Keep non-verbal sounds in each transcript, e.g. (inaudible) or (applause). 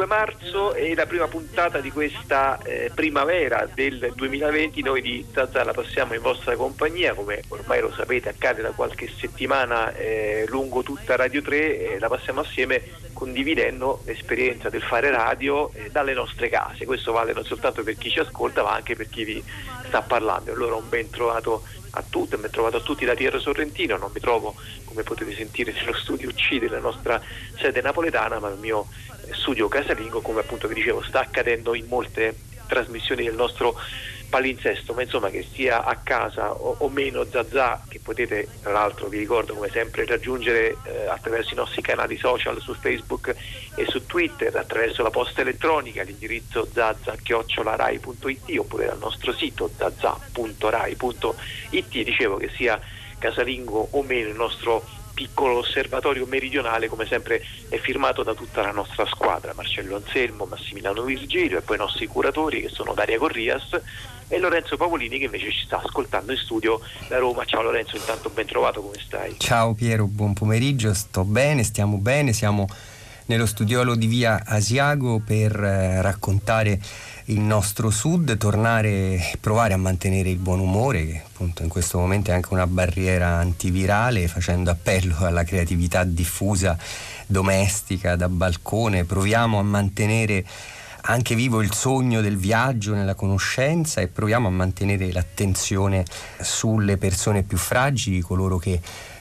22 marzo è la prima puntata di questa eh, primavera del 2020. Noi di Zazza la passiamo in vostra compagnia, come ormai lo sapete accade da qualche settimana eh, lungo tutta Radio 3, la passiamo assieme condividendo l'esperienza del fare radio eh, dalle nostre case. Questo vale non soltanto per chi ci ascolta ma anche per chi vi sta parlando. Allora un ben trovato a tutti, mi trovato a tutti da Piero Sorrentino, non mi trovo come potete sentire nello studio C della nostra sede napoletana, ma il mio studio casalingo, come appunto vi dicevo, sta accadendo in molte trasmissioni del nostro palinsesto, ma insomma che sia a casa o, o meno Zazà, che potete tra l'altro vi ricordo come sempre raggiungere eh, attraverso i nostri canali social su Facebook e su Twitter, attraverso la posta elettronica, l'indirizzo zazza-rai.it oppure dal nostro sito zazza.rai.it, dicevo che sia casalingo o meno il nostro piccolo osservatorio meridionale come sempre è firmato da tutta la nostra squadra, Marcello Anselmo, Massimiliano Virgilio e poi i nostri curatori che sono Daria Corrias e Lorenzo Pavolini che invece ci sta ascoltando in studio da Roma. Ciao Lorenzo, intanto ben trovato, come stai? Ciao Piero, buon pomeriggio, sto bene, stiamo bene, siamo nello studiolo di via Asiago per eh, raccontare il nostro sud, tornare, provare a mantenere il buon umore, che appunto in questo momento è anche una barriera antivirale, facendo appello alla creatività diffusa, domestica, da balcone, proviamo a mantenere anche vivo il sogno del viaggio nella conoscenza e proviamo a mantenere l'attenzione sulle persone più fragili, coloro che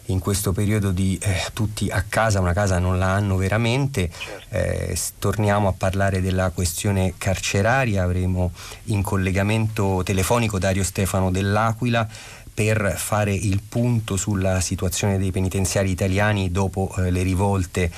in questo periodo di eh, tutti a casa, una casa non la hanno veramente. Certo. Eh, torniamo a parlare della questione carceraria, avremo in collegamento telefonico Dario Stefano dell'Aquila per fare il punto sulla situazione dei penitenziari italiani dopo eh, le rivolte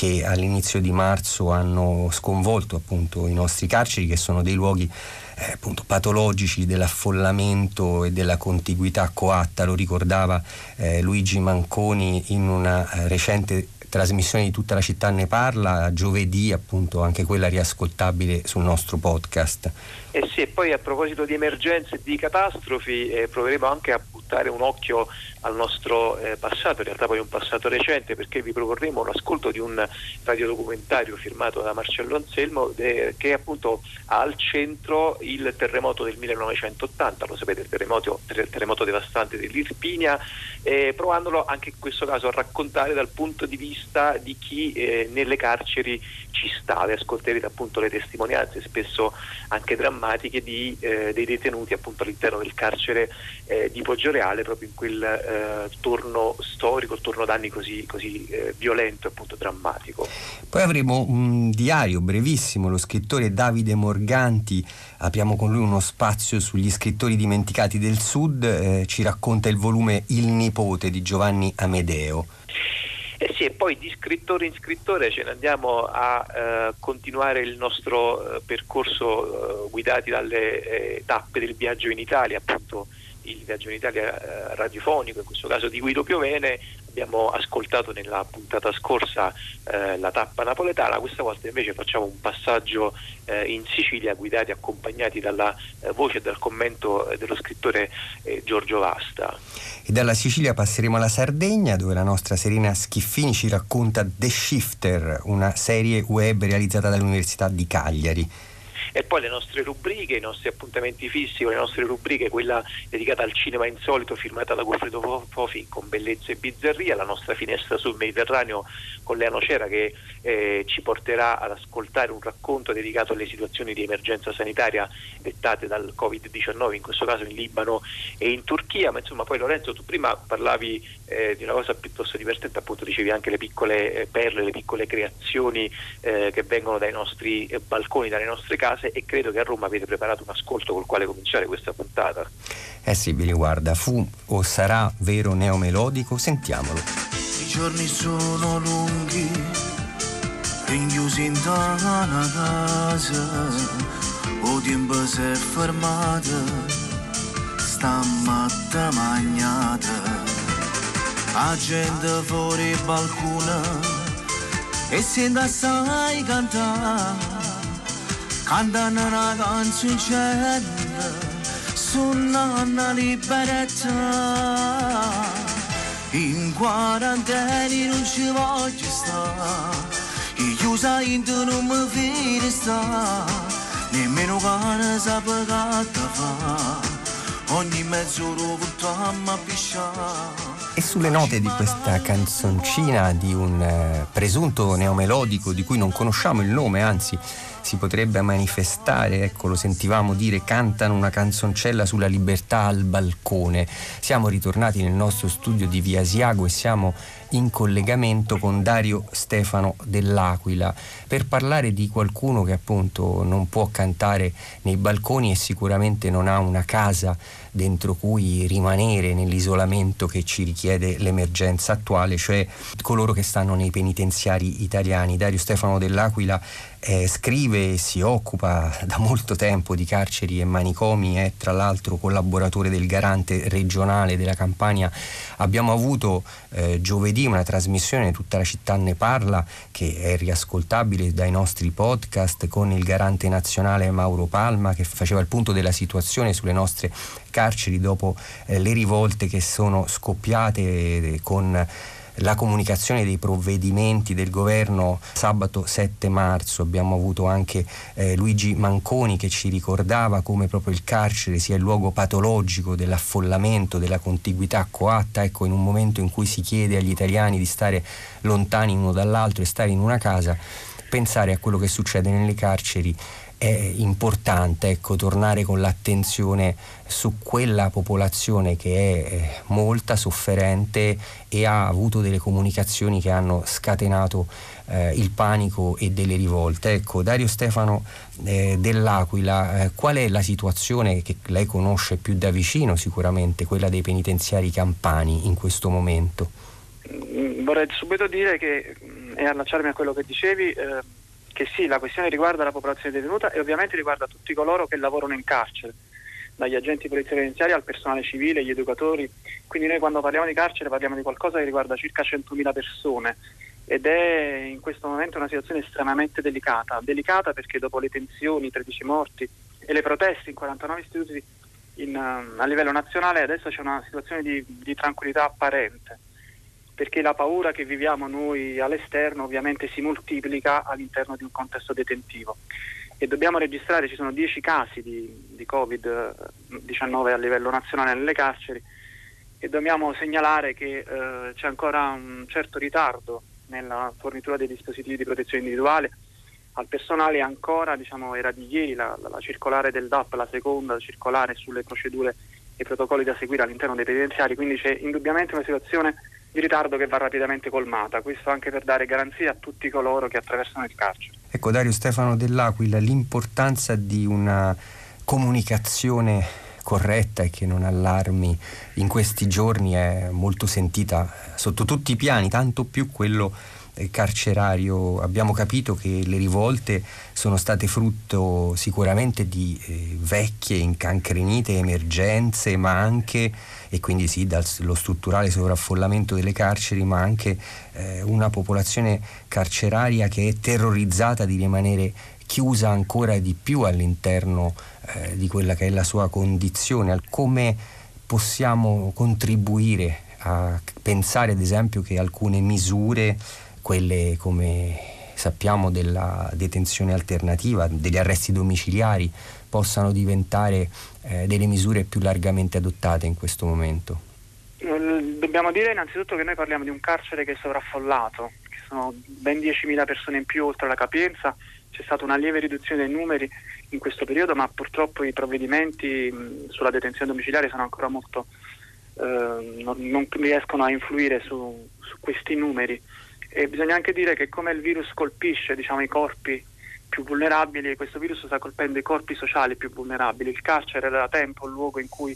che all'inizio di marzo hanno sconvolto appunto i nostri carceri che sono dei luoghi eh, appunto, patologici dell'affollamento e della contiguità coatta, lo ricordava eh, Luigi Manconi in una eh, recente trasmissione di tutta la città ne parla, giovedì appunto anche quella riascoltabile sul nostro podcast. Eh sì, e poi a proposito di emergenze e di catastrofi eh, proveremo anche a buttare un occhio al nostro eh, passato, in realtà poi un passato recente, perché vi proporremo l'ascolto di un radiodocumentario firmato da Marcello Anselmo eh, che appunto ha al centro il terremoto del 1980, lo sapete, il terremoto, il terremoto devastante dell'Irpinia, eh, provandolo anche in questo caso a raccontare dal punto di vista di chi eh, nelle carceri ci sta, e ascolterete appunto le testimonianze spesso anche drammatiche di, eh, dei detenuti appunto all'interno del carcere eh, di Poggioreale proprio in quel eh, torno storico, il torno d'anni così, così eh, violento appunto drammatico. Poi avremo un diario brevissimo, lo scrittore Davide Morganti, apriamo con lui uno spazio sugli scrittori dimenticati del Sud, eh, ci racconta il volume Il nipote di Giovanni Amedeo. Eh sì, e poi di scrittore in scrittore ce ne andiamo a eh, continuare il nostro eh, percorso eh, guidati dalle eh, tappe del viaggio in Italia, appunto il viaggio in Italia eh, radiofonico, in questo caso di Guido Piovene, abbiamo ascoltato nella puntata scorsa eh, la tappa napoletana, questa volta invece facciamo un passaggio eh, in Sicilia guidati, accompagnati dalla eh, voce e dal commento eh, dello scrittore eh, Giorgio Vasta. E dalla Sicilia passeremo alla Sardegna dove la nostra Serena Schiffini ci racconta The Shifter, una serie web realizzata dall'Università di Cagliari e poi le nostre rubriche, i nostri appuntamenti fissi, le nostre rubriche, quella dedicata al cinema insolito firmata da Goffredo Fofi con bellezza e bizzarria, la nostra finestra sul Mediterraneo con Lea Nocera che eh, ci porterà ad ascoltare un racconto dedicato alle situazioni di emergenza sanitaria dettate dal Covid-19, in questo caso in Libano e in Turchia, ma insomma poi Lorenzo tu prima parlavi eh, di una cosa piuttosto divertente, appunto dicevi anche le piccole eh, perle, le piccole creazioni eh, che vengono dai nostri eh, balconi, dalle nostre case e credo che a Roma avete preparato un ascolto col quale cominciare questa puntata. Eh sì, Billy, guarda, fu o sarà vero neomelodico? Sentiamolo. I giorni sono lunghi, rinchiusi in una casa, o tempo si è fermato, sta matta magnata, la gente fuori il balcone e sente assai cantare. Cantano una canzoncella suonano libertà. In quarantena non ci voglio stare io sai non mi ci sta, nemmeno cane sa pagata fa, ogni mezz'ora portiamo a pisciare. E sulle note di questa canzoncina di un eh, presunto neomelodico di cui non conosciamo il nome, anzi si potrebbe manifestare, ecco lo sentivamo dire, cantano una canzoncella sulla libertà al balcone. Siamo ritornati nel nostro studio di Via Asiago e siamo in collegamento con Dario Stefano dell'Aquila per parlare di qualcuno che appunto non può cantare nei balconi e sicuramente non ha una casa dentro cui rimanere nell'isolamento che ci richiede l'emergenza attuale, cioè coloro che stanno nei penitenziari italiani. Dario Stefano dell'Aquila eh, scrive e si occupa da molto tempo di carceri e manicomi, è tra l'altro collaboratore del garante regionale della Campania. Abbiamo avuto eh, giovedì una trasmissione, tutta la città ne parla, che è riascoltabile dai nostri podcast con il garante nazionale Mauro Palma che faceva il punto della situazione sulle nostre carceri dopo eh, le rivolte che sono scoppiate eh, con la comunicazione dei provvedimenti del governo sabato 7 marzo. Abbiamo avuto anche eh, Luigi Manconi che ci ricordava come proprio il carcere sia il luogo patologico dell'affollamento, della contiguità coatta, ecco in un momento in cui si chiede agli italiani di stare lontani uno dall'altro e stare in una casa, pensare a quello che succede nelle carceri è importante ecco, tornare con l'attenzione su quella popolazione che è eh, molta, sofferente e ha avuto delle comunicazioni che hanno scatenato eh, il panico e delle rivolte. Ecco, Dario Stefano eh, dell'Aquila, eh, qual è la situazione che lei conosce più da vicino sicuramente, quella dei penitenziari campani in questo momento? Mm, vorrei subito dire che, e allacciarmi a quello che dicevi, eh, che sì, la questione riguarda la popolazione detenuta e ovviamente riguarda tutti coloro che lavorano in carcere, dagli agenti penitenziari al personale civile, gli educatori. Quindi noi quando parliamo di carcere parliamo di qualcosa che riguarda circa 100.000 persone ed è in questo momento una situazione estremamente delicata. Delicata perché dopo le tensioni, i 13 morti e le proteste in 49 istituti in, a livello nazionale adesso c'è una situazione di, di tranquillità apparente perché la paura che viviamo noi all'esterno ovviamente si moltiplica all'interno di un contesto detentivo. E dobbiamo registrare, ci sono 10 casi di, di Covid-19 a livello nazionale nelle carceri e dobbiamo segnalare che eh, c'è ancora un certo ritardo nella fornitura dei dispositivi di protezione individuale al personale ancora, diciamo, era di ieri la, la, la circolare del DAP, la seconda circolare sulle procedure e protocolli da seguire all'interno dei penitenziari, quindi c'è indubbiamente una situazione di ritardo che va rapidamente colmata, questo anche per dare garanzia a tutti coloro che attraversano il carcere. Ecco Dario Stefano dell'Aquila, l'importanza di una comunicazione corretta e che non allarmi in questi giorni è molto sentita sotto tutti i piani, tanto più quello carcerario. Abbiamo capito che le rivolte sono state frutto sicuramente di eh, vecchie, incancrenite emergenze, ma anche, e quindi sì, dallo strutturale sovraffollamento delle carceri, ma anche eh, una popolazione carceraria che è terrorizzata di rimanere chiusa ancora di più all'interno eh, di quella che è la sua condizione. Come possiamo contribuire a pensare ad esempio che alcune misure quelle come sappiamo della detenzione alternativa, degli arresti domiciliari, possano diventare eh, delle misure più largamente adottate in questo momento? Dobbiamo dire innanzitutto che noi parliamo di un carcere che è sovraffollato, che sono ben 10.000 persone in più oltre la capienza, c'è stata una lieve riduzione dei numeri in questo periodo, ma purtroppo i provvedimenti mh, sulla detenzione domiciliare sono ancora molto, eh, non, non, riescono a influire su, su questi numeri. E bisogna anche dire che come il virus colpisce diciamo, i corpi più vulnerabili, questo virus sta colpendo i corpi sociali più vulnerabili. Il carcere era da tempo un luogo in cui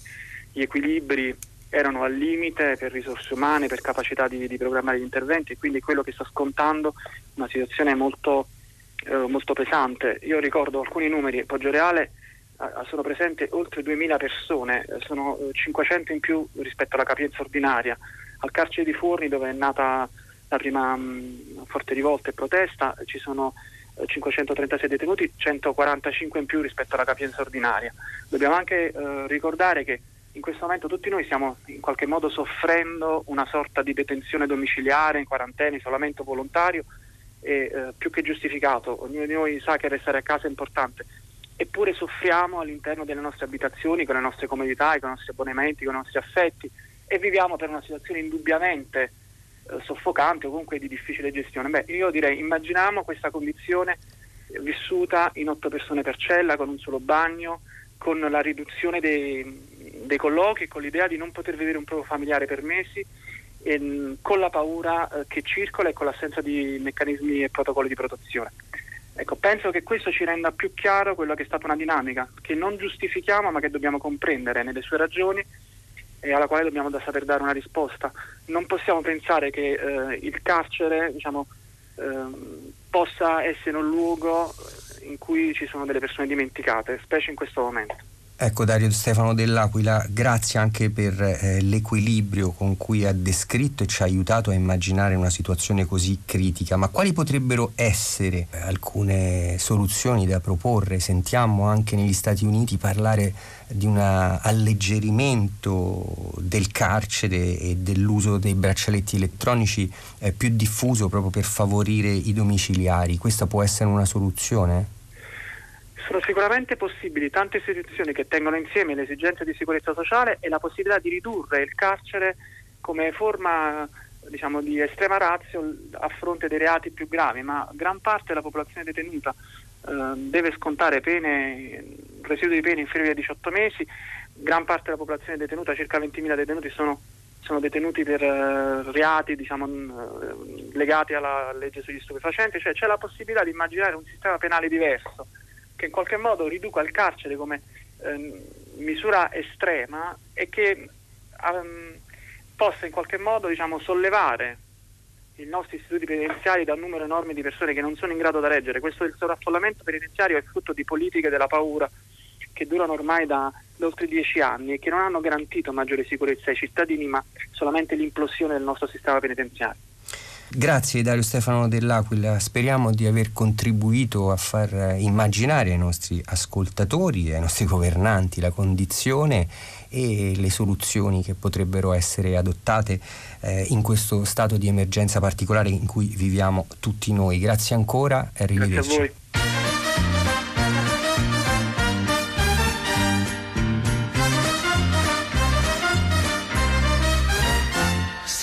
gli equilibri erano al limite per risorse umane, per capacità di, di programmare gli interventi e quindi quello che sta scontando una situazione molto, eh, molto pesante. Io ricordo alcuni numeri, Poggio Reale eh, sono presenti oltre 2000 persone, sono 500 in più rispetto alla capienza ordinaria. Al carcere di Forni dove è nata la prima mh, forte rivolta e protesta, ci sono 536 eh, detenuti, 145 in più rispetto alla capienza ordinaria. Dobbiamo anche eh, ricordare che in questo momento tutti noi stiamo in qualche modo soffrendo una sorta di detenzione domiciliare, in quarantena, isolamento volontario è eh, più che giustificato, ognuno di noi sa che restare a casa è importante, eppure soffriamo all'interno delle nostre abitazioni, con le nostre comodità, con i nostri abbonamenti, con i nostri affetti e viviamo per una situazione indubbiamente soffocante o comunque di difficile gestione. Beh, io direi immaginiamo questa condizione vissuta in otto persone per cella, con un solo bagno, con la riduzione dei, dei colloqui, con l'idea di non poter vedere un proprio familiare per mesi, e, con la paura eh, che circola e con l'assenza di meccanismi e protocolli di protezione. Ecco, penso che questo ci renda più chiaro quello che è stata una dinamica che non giustifichiamo ma che dobbiamo comprendere nelle sue ragioni e alla quale dobbiamo da saper dare una risposta. Non possiamo pensare che eh, il carcere diciamo, eh, possa essere un luogo in cui ci sono delle persone dimenticate, specie in questo momento. Ecco Dario Stefano dell'Aquila, grazie anche per eh, l'equilibrio con cui ha descritto e ci ha aiutato a immaginare una situazione così critica, ma quali potrebbero essere alcune soluzioni da proporre? Sentiamo anche negli Stati Uniti parlare di un alleggerimento del carcere e dell'uso dei braccialetti elettronici eh, più diffuso proprio per favorire i domiciliari. Questa può essere una soluzione? Sono sicuramente possibili tante istituzioni che tengono insieme le esigenze di sicurezza sociale e la possibilità di ridurre il carcere come forma diciamo, di estrema razio a fronte dei reati più gravi, ma gran parte della popolazione detenuta eh, deve scontare pene, residui di pene inferiori a 18 mesi, gran parte della popolazione detenuta, circa 20.000 detenuti, sono, sono detenuti per uh, reati diciamo, legati alla legge sugli stupefacenti, cioè c'è la possibilità di immaginare un sistema penale diverso che in qualche modo riduca il carcere come ehm, misura estrema e che um, possa in qualche modo diciamo, sollevare i nostri istituti penitenziari da un numero enorme di persone che non sono in grado da reggere. Questo il sovraffollamento penitenziario è frutto di politiche della paura che durano ormai da, da oltre dieci anni e che non hanno garantito maggiore sicurezza ai cittadini, ma solamente l'implosione del nostro sistema penitenziario. Grazie Dario Stefano dell'Aquila, speriamo di aver contribuito a far eh, immaginare ai nostri ascoltatori ai nostri governanti la condizione e le soluzioni che potrebbero essere adottate eh, in questo stato di emergenza particolare in cui viviamo tutti noi. Grazie ancora e arrivederci.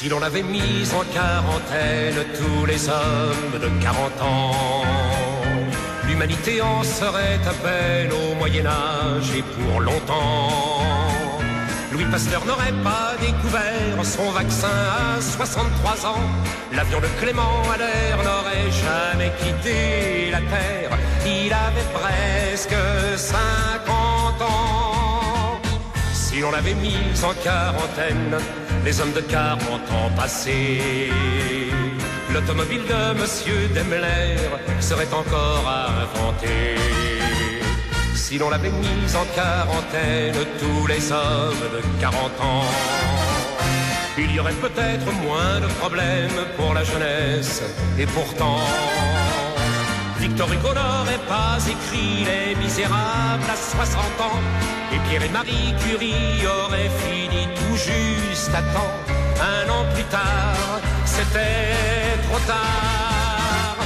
Si l'on avait mis en quarantaine tous les hommes de 40 ans, l'humanité en serait à peine au Moyen Âge et pour longtemps. Louis Pasteur n'aurait pas découvert son vaccin à 63 ans. L'avion de Clément l'air n'aurait jamais quitté la Terre. Il avait presque 50 ans. Si l'on l'avait mis en quarantaine, les hommes de 40 ans passés. L'automobile de Monsieur Daimler serait encore à inventer. Si l'on l'avait mise en quarantaine, tous les hommes de 40 ans, il y aurait peut-être moins de problèmes pour la jeunesse. Et pourtant, Victor n'aurait pas écrit Les Misérables à 60 ans. Et Pierre et Marie Curie auraient fini tout juste à temps. Un an plus tard, c'était trop tard.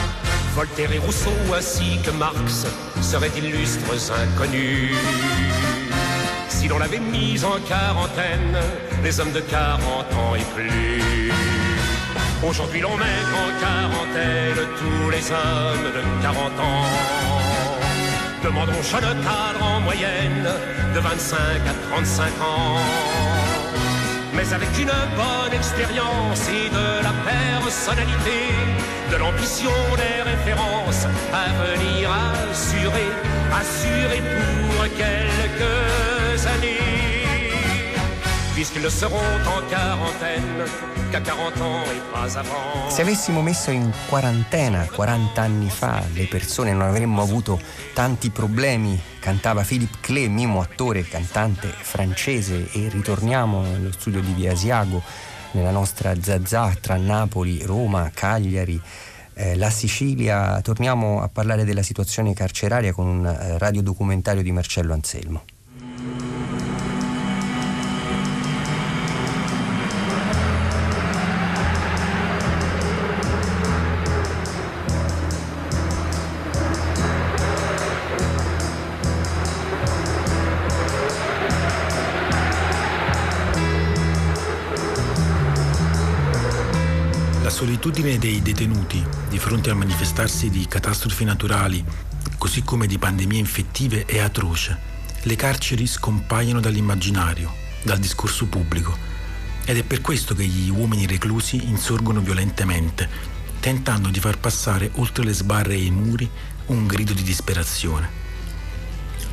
Voltaire et Rousseau ainsi que Marx seraient d'illustres inconnus. Si l'on l'avait mis en quarantaine, les hommes de 40 ans et plus. Aujourd'hui l'on met en quarantaine tous les hommes de 40 ans. Demandons cadre en moyenne de 25 à 35 ans. Mais avec une bonne expérience et de la personnalité, de l'ambition des références à venir assurer, assurer pour quelques années. Puisqu'ils ne seront en quarantaine qu'à 40 ans et pas avant. Se avessimo messo in quarantena 40 anni fa le persone non avremmo avuto tanti problemi, cantava Philippe Clé, mimo attore e cantante francese e ritorniamo nello studio di Via Asiago, nella nostra Zazà tra Napoli, Roma, Cagliari, eh, la Sicilia. Torniamo a parlare della situazione carceraria con un eh, radiodocumentario di Marcello Anselmo. Dei detenuti di fronte al manifestarsi di catastrofi naturali, così come di pandemie infettive, è atroce. Le carceri scompaiono dall'immaginario, dal discorso pubblico. Ed è per questo che gli uomini reclusi insorgono violentemente, tentando di far passare oltre le sbarre e i muri un grido di disperazione.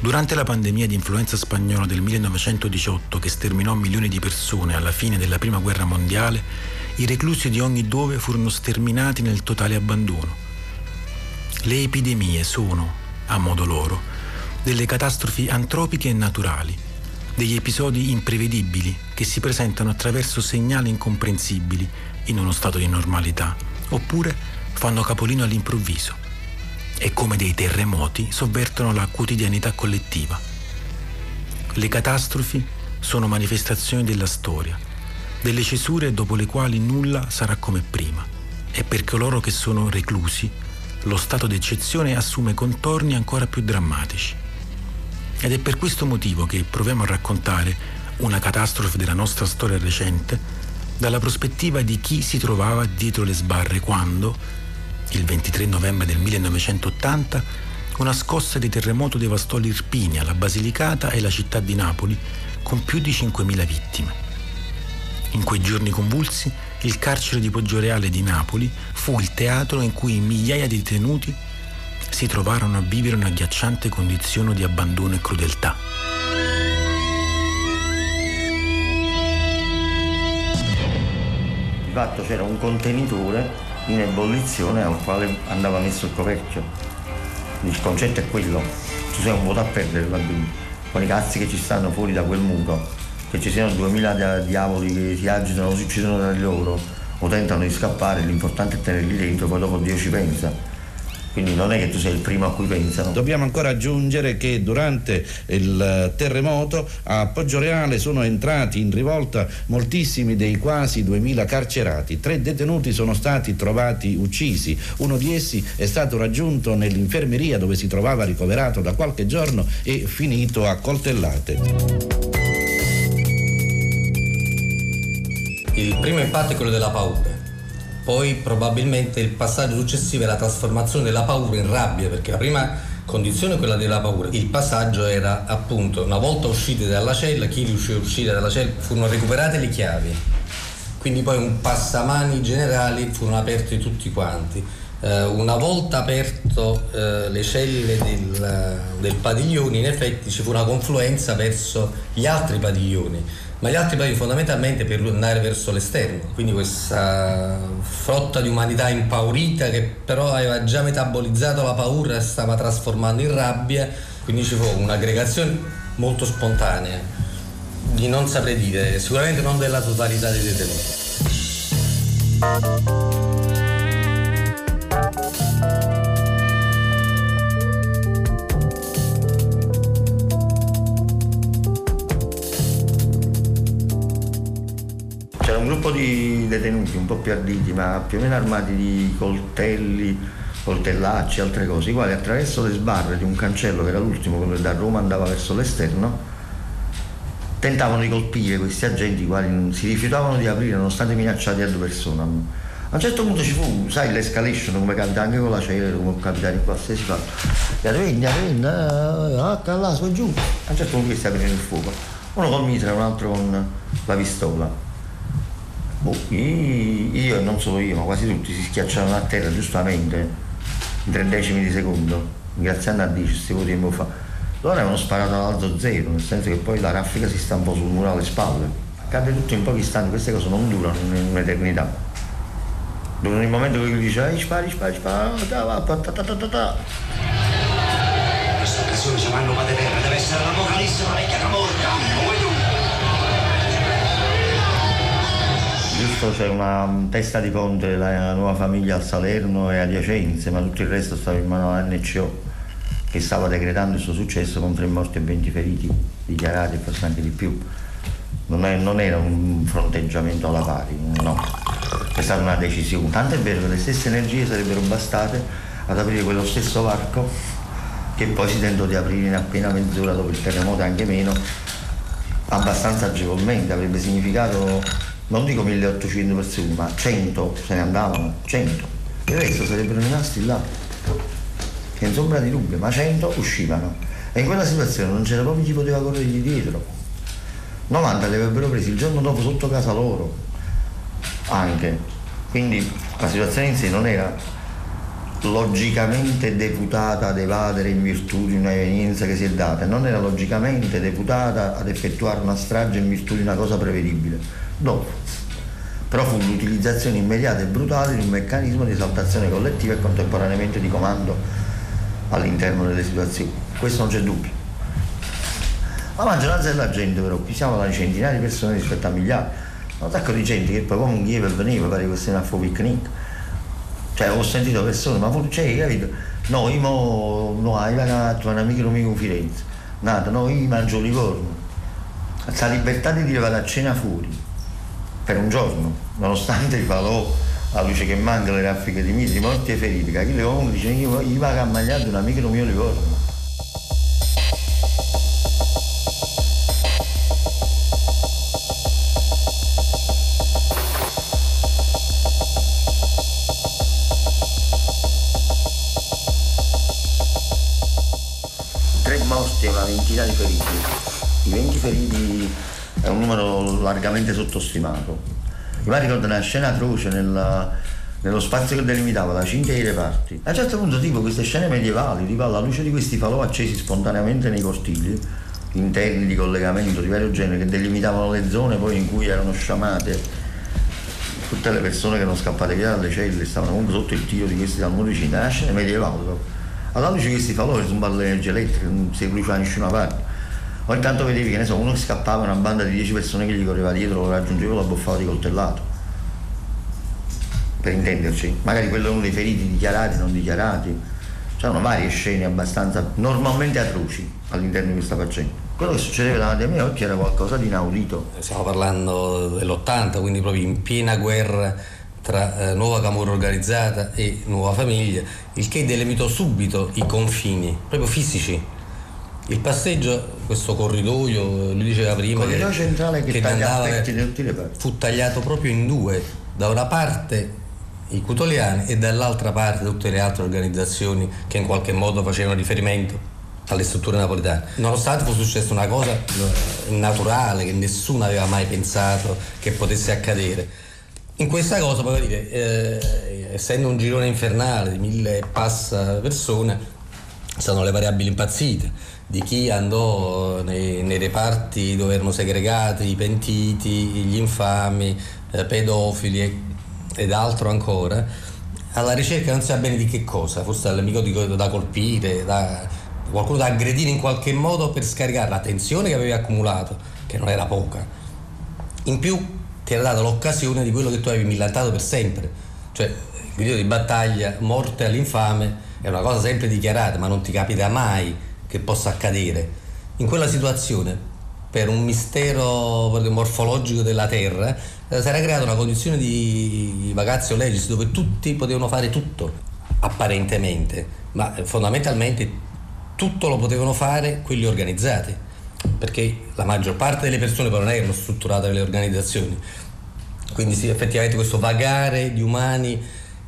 Durante la pandemia di influenza spagnola del 1918 che sterminò milioni di persone alla fine della Prima Guerra Mondiale, i reclusi di ogni dove furono sterminati nel totale abbandono. Le epidemie sono, a modo loro, delle catastrofi antropiche e naturali, degli episodi imprevedibili che si presentano attraverso segnali incomprensibili in uno stato di normalità, oppure fanno capolino all'improvviso e come dei terremoti sovvertono la quotidianità collettiva. Le catastrofi sono manifestazioni della storia, delle cesure dopo le quali nulla sarà come prima e per coloro che sono reclusi lo stato d'eccezione assume contorni ancora più drammatici. Ed è per questo motivo che proviamo a raccontare una catastrofe della nostra storia recente dalla prospettiva di chi si trovava dietro le sbarre quando, il 23 novembre del 1980, una scossa di terremoto devastò l'Irpinia, la Basilicata e la città di Napoli, con più di 5.000 vittime. In quei giorni convulsi, il carcere di Poggioreale di Napoli fu il teatro in cui migliaia di detenuti si trovarono a vivere una agghiacciante condizione di abbandono e crudeltà. Di fatto c'era un contenitore in ebollizione al quale andava messo il coperchio. Il concetto è quello, tu sei un voto a perdere bambini, con i cazzi che ci stanno fuori da quel muro, che ci siano 2000 diavoli che si agitano o si uccidono tra loro o tentano di scappare, l'importante è tenerli dentro, poi dopo Dio ci pensa quindi non è che tu sei il primo a cui pensano. Dobbiamo ancora aggiungere che durante il terremoto a Poggioreale sono entrati in rivolta moltissimi dei quasi 2000 carcerati. Tre detenuti sono stati trovati uccisi. Uno di essi è stato raggiunto nell'infermeria dove si trovava ricoverato da qualche giorno e finito a coltellate. Il primo impatto è quello della paura poi probabilmente il passaggio successivo è la trasformazione della paura in rabbia, perché la prima condizione è quella della paura. Il passaggio era appunto una volta usciti dalla cella, chi riuscì a uscire dalla cella, furono recuperate le chiavi. Quindi poi un passamani generali furono aperti tutti quanti. Uh, una volta aperto uh, le celle del, del padiglione, in effetti ci fu una confluenza verso gli altri padiglioni ma gli altri paesi fondamentalmente per andare verso l'esterno, quindi questa frotta di umanità impaurita che però aveva già metabolizzato la paura e stava trasformando in rabbia, quindi ci fu un'aggregazione molto spontanea, di non saprei dire, sicuramente non della totalità dei detenuti. Di detenuti un po' più arditi, ma più o meno armati di coltelli, coltellacci e altre cose, i quali attraverso le sbarre di un cancello che era l'ultimo, quello che da Roma andava verso l'esterno, tentavano di colpire questi agenti i quali si rifiutavano di aprire nonostante minacciati a due persone. A un certo punto ci fu, sai, l'escalation come capita anche con la Cele, come capitare in qualsiasi fatto. E arrivini, arrivini, ah, là, su giù. A un certo punto questi aprirono il fuoco. Uno col mitra un altro con la pistola. Boh, io non solo io, ma quasi tutti si schiacciarono a terra giustamente in tre decimi di secondo, ringraziando a Dio, stevo tempo fa. Loro avevano sparato all'alzo zero, nel senso che poi la raffica si stampò sul muro alle spalle. Accade tutto in pochi istanti, queste cose non durano in un'eternità. Durano il momento che lui dice, eh, spari, spari, spari, ta, ta, ta, ta, ta, ta. Questa occasione ci vanno a terra, deve essere l'apocalisse, la vecchia camorra. Giusto c'è una testa di ponte, la nuova famiglia al Salerno e adiacenze, ma tutto il resto stava in mano all'NCO che stava decretando il suo successo con tre morti e 20 feriti dichiarati e forse anche di più. Non, è, non era un fronteggiamento alla pari, no, è stata una decisione. Tanto è vero che le stesse energie sarebbero bastate ad aprire quello stesso varco che poi si tentò di aprire in appena mezz'ora dopo il terremoto, anche meno, abbastanza agevolmente, avrebbe significato non dico 1800 persone, ma 100 se ne andavano, 100. Il resto sarebbero rimasti là, che in sombra di rubbia, ma 100 uscivano. E in quella situazione non c'era proprio chi poteva correre di dietro. 90 li avrebbero presi il giorno dopo sotto casa loro, anche. Quindi la situazione in sé non era logicamente deputata ad evadere in virtù di un'evenienza che si è data, non era logicamente deputata ad effettuare una strage in virtù di una cosa prevedibile. Dopo. Però fu l'utilizzazione immediata e brutale di un meccanismo di esaltazione collettiva e contemporaneamente di comando all'interno delle situazioni. Questo non c'è dubbio. La maggioranza della gente però, qui siamo da centinaia di persone rispetto a migliaia, un sacco di gente che poi come un veniva, che fosse a fare picnic. Cioè ho sentito persone, ma cioè, capito? Noi mo, no, avevamo un amico mio Firenze, nato, noi mangio Livorno. La libertà di dire vado a cena fuori, per un giorno, nonostante falò la luce che manca, le raffiche di misi, morti e feriti, che chi comunque dice io, io vado a mangiare un amico mio Livorno. morti e una ventina di feriti. I 20 feriti è un numero largamente sottostimato. Mi ricordo una scena atroce nella, nello spazio che delimitava la cinghia dei reparti. A un certo punto, tipo queste scene medievali, tipo alla luce di questi falò accesi spontaneamente nei cortili, interni di collegamento di vario genere, che delimitavano le zone poi in cui erano sciamate tutte le persone che erano scappate via dalle celle stavano comunque sotto il tiro di questi vicino, è una scena medievale alla luce di questi falò sono balle energia elettrica, non si bruciava nessuna parte. Ogni tanto vedevi che ne so, uno scappava, una banda di 10 persone che gli correva dietro, lo raggiungeva e lo abboffava di coltellato. Per intenderci, magari quello è uno dei feriti dichiarati, non dichiarati. C'erano varie scene abbastanza normalmente atroci all'interno di questa faccenda. Quello che succedeva davanti a me oggi era qualcosa di inaudito. Stiamo parlando dell'80, quindi proprio in piena guerra tra eh, nuova Camorra organizzata e nuova famiglia, il che delimitò subito i confini, proprio fisici. Il passeggio, questo corridoio, lui diceva prima corridoio che, centrale che, che andava, fu tagliato proprio in due, da una parte i cutoliani e dall'altra parte tutte le altre organizzazioni che in qualche modo facevano riferimento alle strutture napoletane. Nonostante fosse successa una cosa eh, naturale che nessuno aveva mai pensato che potesse accadere. In questa cosa, voglio dire, eh, essendo un girone infernale di mille e passa persone, sono le variabili impazzite di chi andò nei, nei reparti dove erano segregati i pentiti, gli infami, eh, pedofili e, ed altro ancora, alla ricerca non si sa bene di che cosa, forse dall'amico da colpire, da qualcuno da aggredire in qualche modo per scaricare la tensione che aveva accumulato, che non era poca. In più ti era data l'occasione di quello che tu avevi millantato per sempre. Cioè, il grido di battaglia, morte all'infame, è una cosa sempre dichiarata, ma non ti capita mai che possa accadere. In quella situazione, per un mistero morfologico della Terra, eh, si era creata una condizione di vacazio legis dove tutti potevano fare tutto, apparentemente, ma fondamentalmente tutto lo potevano fare quelli organizzati perché la maggior parte delle persone poi non erano strutturate nelle organizzazioni. Quindi sì, effettivamente questo vagare di umani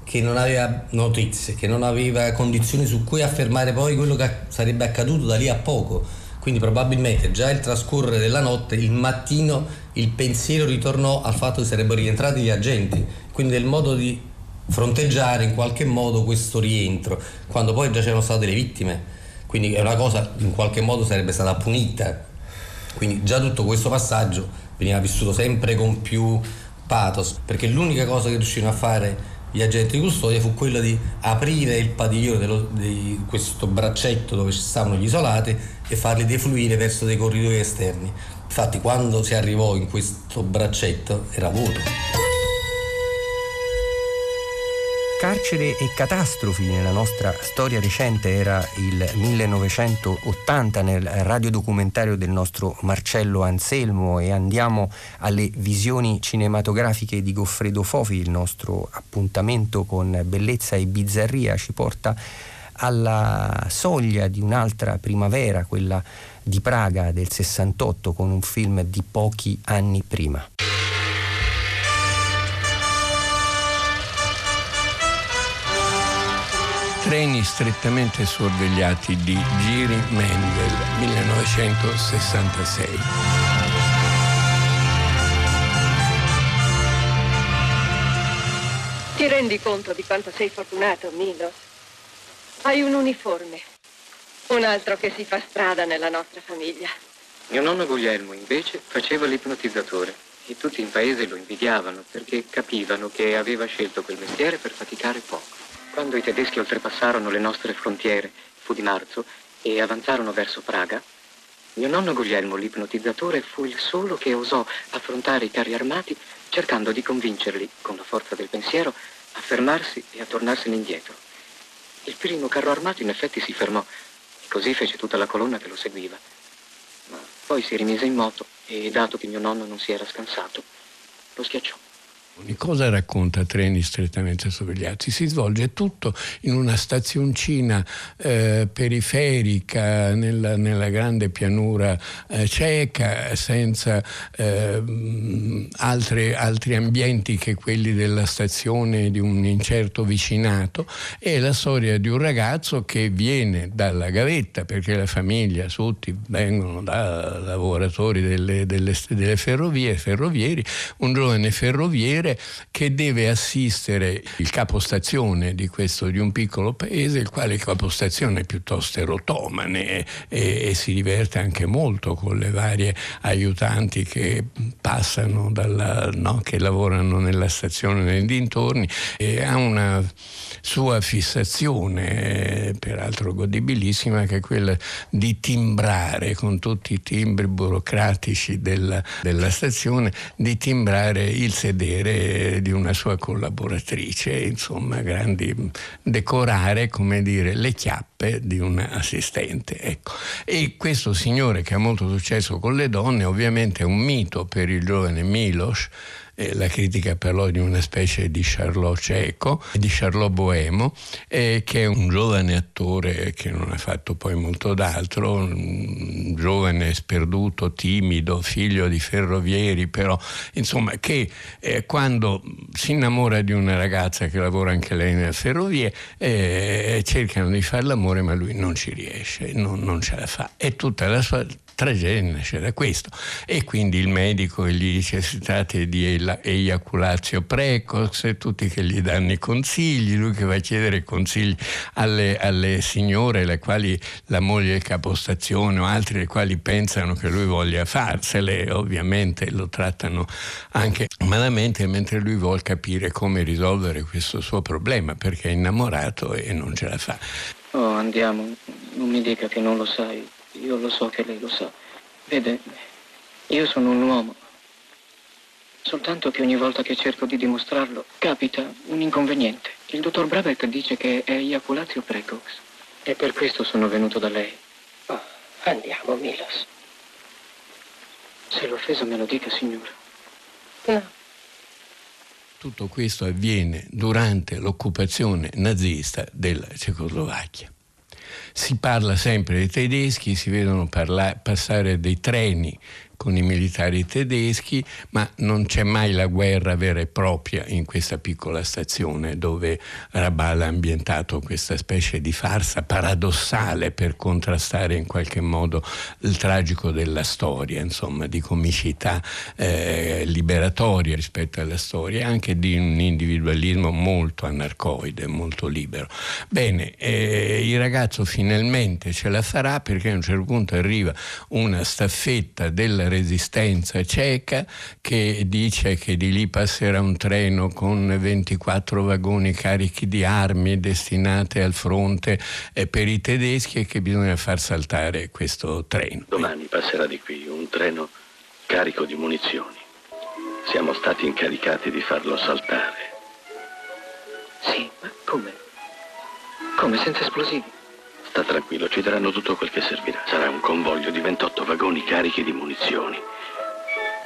che non aveva notizie, che non aveva condizioni su cui affermare poi quello che sarebbe accaduto da lì a poco. Quindi probabilmente già il trascorrere della notte, il mattino, il pensiero ritornò al fatto che sarebbero rientrati gli agenti, quindi del modo di fronteggiare in qualche modo questo rientro, quando poi già c'erano state le vittime quindi è una cosa in qualche modo sarebbe stata punita. Quindi già tutto questo passaggio veniva vissuto sempre con più pathos, perché l'unica cosa che riuscirono a fare gli agenti di custodia fu quella di aprire il padiglione dello, di questo braccetto dove ci stavano gli isolati e farli defluire verso dei corridoi esterni. Infatti quando si arrivò in questo braccetto era vuoto. Carcere e catastrofi nella nostra storia recente era il 1980 nel radiodocumentario del nostro Marcello Anselmo e andiamo alle visioni cinematografiche di Goffredo Fofi, il nostro appuntamento con bellezza e bizzarria ci porta alla soglia di un'altra primavera, quella di Praga del 68 con un film di pochi anni prima. Treni strettamente sorvegliati di Giri Mendel, 1966. Ti rendi conto di quanto sei fortunato, Milo? Hai un uniforme. Un altro che si fa strada nella nostra famiglia. Mio nonno Guglielmo, invece, faceva l'ipnotizzatore e tutti in paese lo invidiavano perché capivano che aveva scelto quel mestiere per faticare poco. Quando i tedeschi oltrepassarono le nostre frontiere, fu di marzo, e avanzarono verso Praga, mio nonno Guglielmo, l'ipnotizzatore, fu il solo che osò affrontare i carri armati cercando di convincerli, con la forza del pensiero, a fermarsi e a tornarsene indietro. Il primo carro armato in effetti si fermò e così fece tutta la colonna che lo seguiva. Ma poi si rimise in moto e, dato che mio nonno non si era scansato, lo schiacciò. Cosa racconta Treni strettamente sorvegliati? Si svolge tutto in una stazioncina eh, periferica nella, nella, grande pianura eh, ceca, senza eh, altre, altri ambienti che quelli della stazione di un incerto vicinato. È la storia di un ragazzo che viene dalla gavetta, perché la famiglia, tutti vengono da lavoratori delle, delle, delle ferrovie, ferrovieri, un giovane ferroviere dire che deve assistere il capostazione di, questo, di un piccolo paese, il quale capostazione è piuttosto erotomane e, e, si diverte anche molto con le varie aiutanti che passano, dalla, no, che lavorano nella stazione nei dintorni e ha una sua fissazione, peraltro godibilissima, che è quella di timbrare con tutti i timbri burocratici della, della stazione, di timbrare il sedere di una sua collaboratrice, insomma, grandi, decorare, come dire, le chiappe di un assistente. Ecco. E questo signore che ha molto successo con le donne, ovviamente è un mito per il giovane Milos, eh, la critica parlò di una specie di Charlot cieco, di Charlot Boemo, eh, che è un giovane attore che non ha fatto poi molto d'altro, un giovane sperduto, timido, figlio di ferrovieri, però insomma che eh, quando si innamora di una ragazza che lavora anche lei nelle ferrovie, eh, cercano di fare l'amore ma lui non ci riesce, non, non ce la fa. E tutta la sua tragedia nasce da questo. E quindi il medico gli dice si tratta di eiaculazio precoce, tutti che gli danno i consigli, lui che va a chiedere consigli alle, alle signore, le quali la moglie è capostazione o altri le quali pensano che lui voglia farsele, ovviamente lo trattano anche malamente, mentre lui vuole capire come risolvere questo suo problema, perché è innamorato e non ce la fa. Oh, andiamo, non mi dica che non lo sai. Io lo so che lei lo sa. Vede, io sono un uomo. Soltanto che ogni volta che cerco di dimostrarlo capita un inconveniente. Il dottor Brabeck dice che è eiaculazio precox. E per questo sono venuto da lei. Oh, andiamo, Milos. Se l'ho offeso me lo dica, signora. No. Tutto questo avviene durante l'occupazione nazista della Cecoslovacchia si parla sempre dei tedeschi, si vedono parla- passare dei treni con i militari tedeschi, ma non c'è mai la guerra vera e propria in questa piccola stazione dove Rabal ha ambientato questa specie di farsa paradossale per contrastare in qualche modo il tragico della storia, insomma, di comicità eh, liberatoria rispetto alla storia e anche di un individualismo molto anarcoide, molto libero. Bene, eh, il ragazzo finalmente ce la farà perché a un certo punto arriva una staffetta della resistenza ceca che dice che di lì passerà un treno con 24 vagoni carichi di armi destinate al fronte eh, per i tedeschi e che bisogna far saltare questo treno. Domani passerà di qui un treno carico di munizioni. Siamo stati incaricati di farlo saltare. Sì, ma come? Come senza esplosivi? Sta tranquillo, ci daranno tutto quel che servirà. Sarà un convoglio di 28 vagoni carichi di munizioni.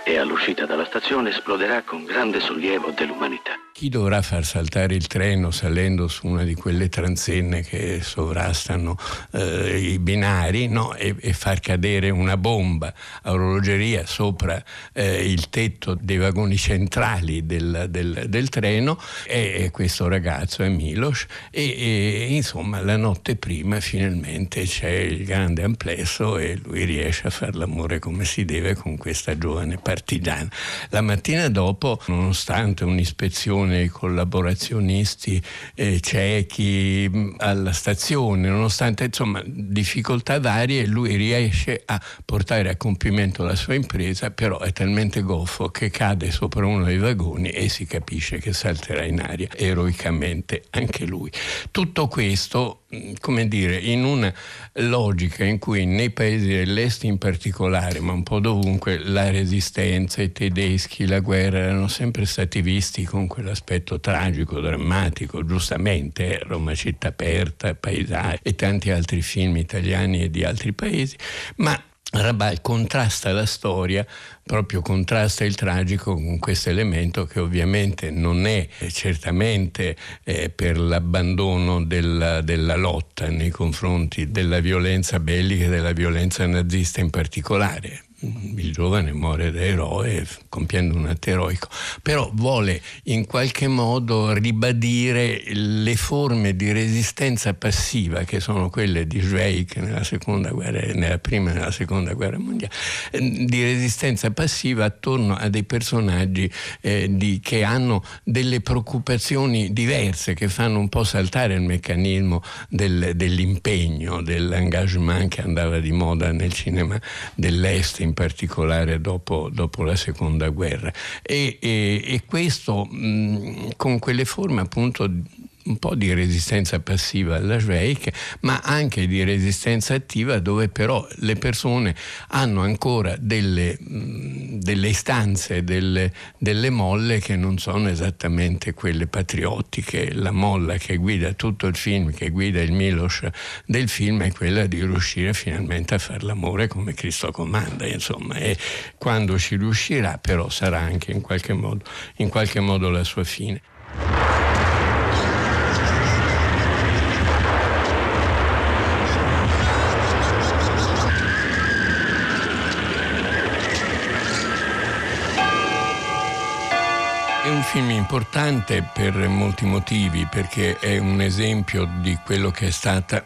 E all'uscita dalla stazione esploderà con grande sollievo dell'umanità. Chi dovrà far saltare il treno salendo su una di quelle transenne che sovrastano eh, i binari no? e, e, far cadere una bomba a orologeria sopra eh, il tetto dei vagoni centrali del, del, del treno e, questo ragazzo è Milos e, e, insomma la notte prima finalmente c'è il grande amplesso e lui riesce a fare l'amore come si deve con questa giovane partigiana. La mattina dopo, nonostante un'ispezione i collaborazionisti eh, ciechi mm, alla stazione, nonostante insomma difficoltà varie, lui riesce a portare a compimento la sua impresa, però è talmente goffo che cade sopra uno dei vagoni e si capisce che salterà in aria eroicamente anche lui. Tutto questo come dire, in una logica in cui nei paesi dell'est in particolare, ma un po' dovunque, la resistenza, i tedeschi, la guerra erano sempre stati visti con quell'aspetto tragico, drammatico, giustamente, Roma città aperta, paesaggi e tanti altri film italiani e di altri paesi, ma Rabal contrasta la storia, proprio contrasta il tragico con questo elemento che ovviamente non è certamente eh, per l'abbandono della, della, lotta nei confronti della violenza bellica e della violenza nazista in particolare, il giovane muore da eroe compiendo un atto eroico, però vuole in qualche modo ribadire le forme di resistenza passiva che sono quelle di Zweig nella, guerra, nella prima e nella seconda guerra mondiale, di resistenza passiva attorno a dei personaggi eh, di, che hanno delle preoccupazioni diverse, che fanno un po' saltare il meccanismo del, dell'impegno, dell'engagement che andava di moda nel cinema dell'Est in particolare dopo, dopo la seconda guerra. E, e, e questo mh, con quelle forme appunto un po' di resistenza passiva alla Schweik, ma anche di resistenza attiva dove però le persone hanno ancora delle, delle istanze, delle, delle, molle che non sono esattamente quelle patriottiche. La molla che guida tutto il film, che guida il Milos del film è quella di riuscire finalmente a fare l'amore come Cristo comanda, insomma, e quando ci riuscirà però sarà anche in qualche modo, in qualche modo la sua fine. Film importante per molti motivi, perché è un esempio di quello che è stata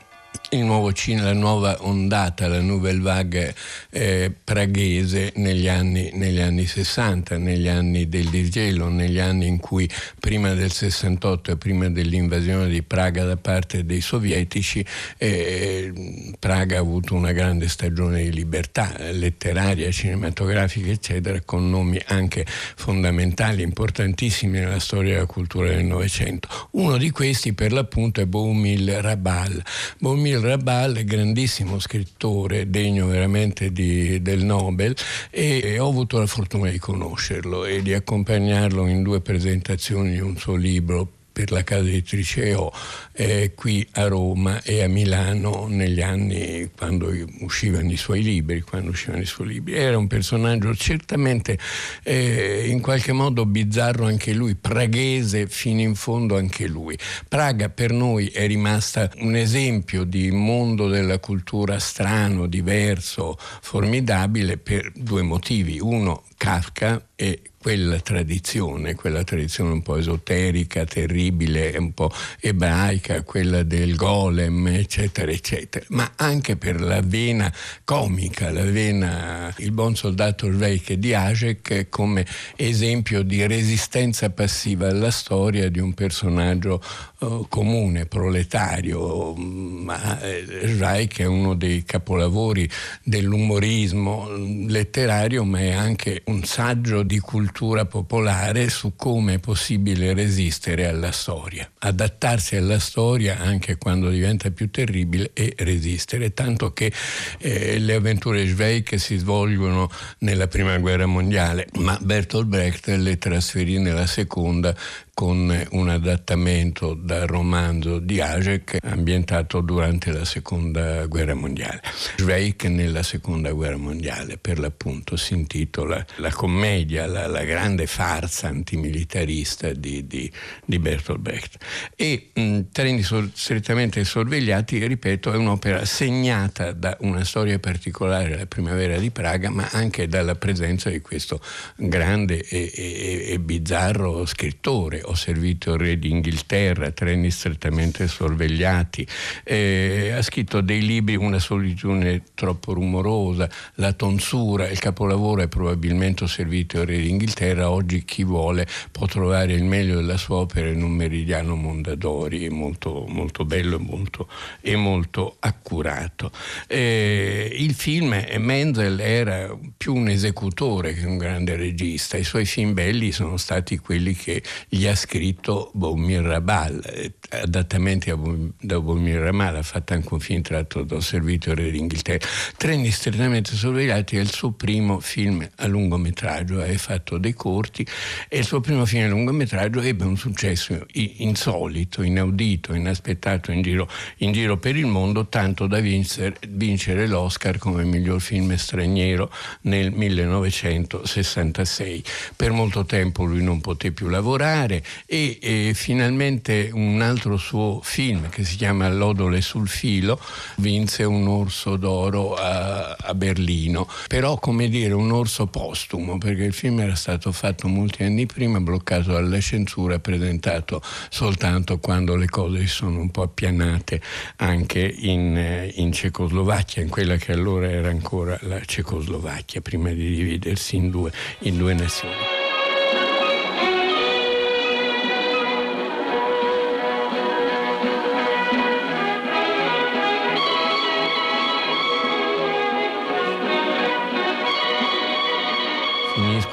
il nuovo cinema, la nuova ondata, la Nouvelle Vague eh, praghese negli anni, negli anni, 60, negli anni del disgelo, negli anni in cui prima del 68 e prima dell'invasione di Praga da parte dei sovietici, eh, Praga ha avuto una grande stagione di libertà letteraria, cinematografica, eccetera, con nomi anche fondamentali, importantissimi nella storia della cultura del Novecento. Uno di questi per l'appunto è Boumil Rabal. Boumil Rabal, grandissimo scrittore, degno veramente di, del Nobel, e, e ho avuto la fortuna di conoscerlo e di accompagnarlo in due presentazioni di un suo libro per la casa editrice EO eh, qui a Roma e a Milano negli anni quando uscivano i suoi libri, quando uscivano i suoi libri. Era un personaggio certamente eh, in qualche modo bizzarro anche lui, praghese fino in fondo anche lui. Praga per noi è rimasta un esempio di mondo della cultura strano, diverso, formidabile per due motivi. Uno, Kafka e quella tradizione, quella tradizione un po' esoterica, terribile, un po' ebraica, quella del golem, eccetera, eccetera, ma anche per la vena comica, la vena, il buon soldato Sveik di Ajek come esempio di resistenza passiva alla storia di un personaggio uh, comune, proletario, ma eh, Zweik è uno dei capolavori dell'umorismo letterario, ma è anche un saggio di cultura popolare su come è possibile resistere alla storia, adattarsi alla storia anche quando diventa più terribile e resistere, tanto che eh, le avventure Zweig si svolgono nella prima guerra mondiale, ma Bertolt Brecht le trasferì nella seconda con un adattamento dal romanzo di Ajek ambientato durante la seconda guerra mondiale. Zweig nella seconda guerra mondiale, per l'appunto, si intitola La commedia, la, la grande farsa antimilitarista di, di, di Bertolt Brecht. E mh, Treni so, strettamente sorvegliati, ripeto, è un'opera segnata da una storia particolare, la primavera di Praga, ma anche dalla presenza di questo grande e, e, e bizzarro scrittore. Ho servito il re d'Inghilterra, treni strettamente sorvegliati. Eh, ha scritto dei libri, Una solitudine troppo rumorosa, La tonsura, il capolavoro è probabilmente Ho servito il re d'Inghilterra. Oggi chi vuole può trovare il meglio della sua opera in un meridiano Mondadori, molto, molto bello e molto, e molto accurato. Eh, il film, Menzel era più un esecutore che un grande regista. I suoi film belli sono stati quelli che gli ha scritto Boumir Rabal, eh, adattamenti da Boumir Rabal, ha fatto anche un film tratto da servitore d'Inghilterra. Treni strettamente sorvegliati è il suo primo film a lungometraggio, ha fatto dei corti e il suo primo film a lungometraggio ebbe un successo insolito, inaudito, inaspettato in giro, in giro per il mondo, tanto da vincere, vincere l'Oscar come miglior film straniero nel 1966. Per molto tempo lui non poté più lavorare e, e finalmente un altro suo film che si chiama L'odole sul filo vinse un orso d'oro a, a Berlino, però come dire un orso postumo perché il film era stato fatto molti anni prima, bloccato dalla censura, presentato soltanto quando le cose sono un po' appianate anche in, in Cecoslovacchia, in quella che allora era ancora la Cecoslovacchia, prima di dividersi in due, in due nazioni.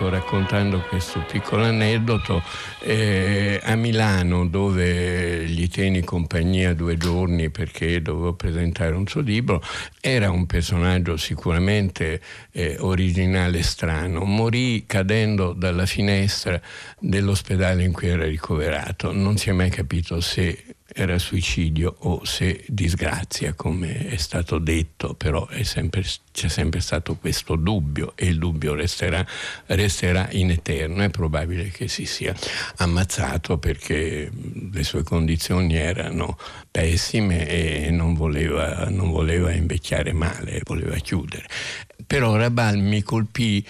Raccontando questo piccolo aneddoto. Eh, a Milano, dove gli tenni compagnia due giorni perché dovevo presentare un suo libro, era un personaggio sicuramente eh, originale e strano. Morì cadendo dalla finestra dell'ospedale in cui era ricoverato. Non si è mai capito se era suicidio o se disgrazia, come è stato detto, però sempre, c'è sempre stato questo dubbio e il dubbio resterà, resterà in eterno. È probabile che si sia ammazzato perché le sue condizioni erano pessime e non voleva, non voleva invecchiare male, voleva chiudere. Però Rabal mi colpì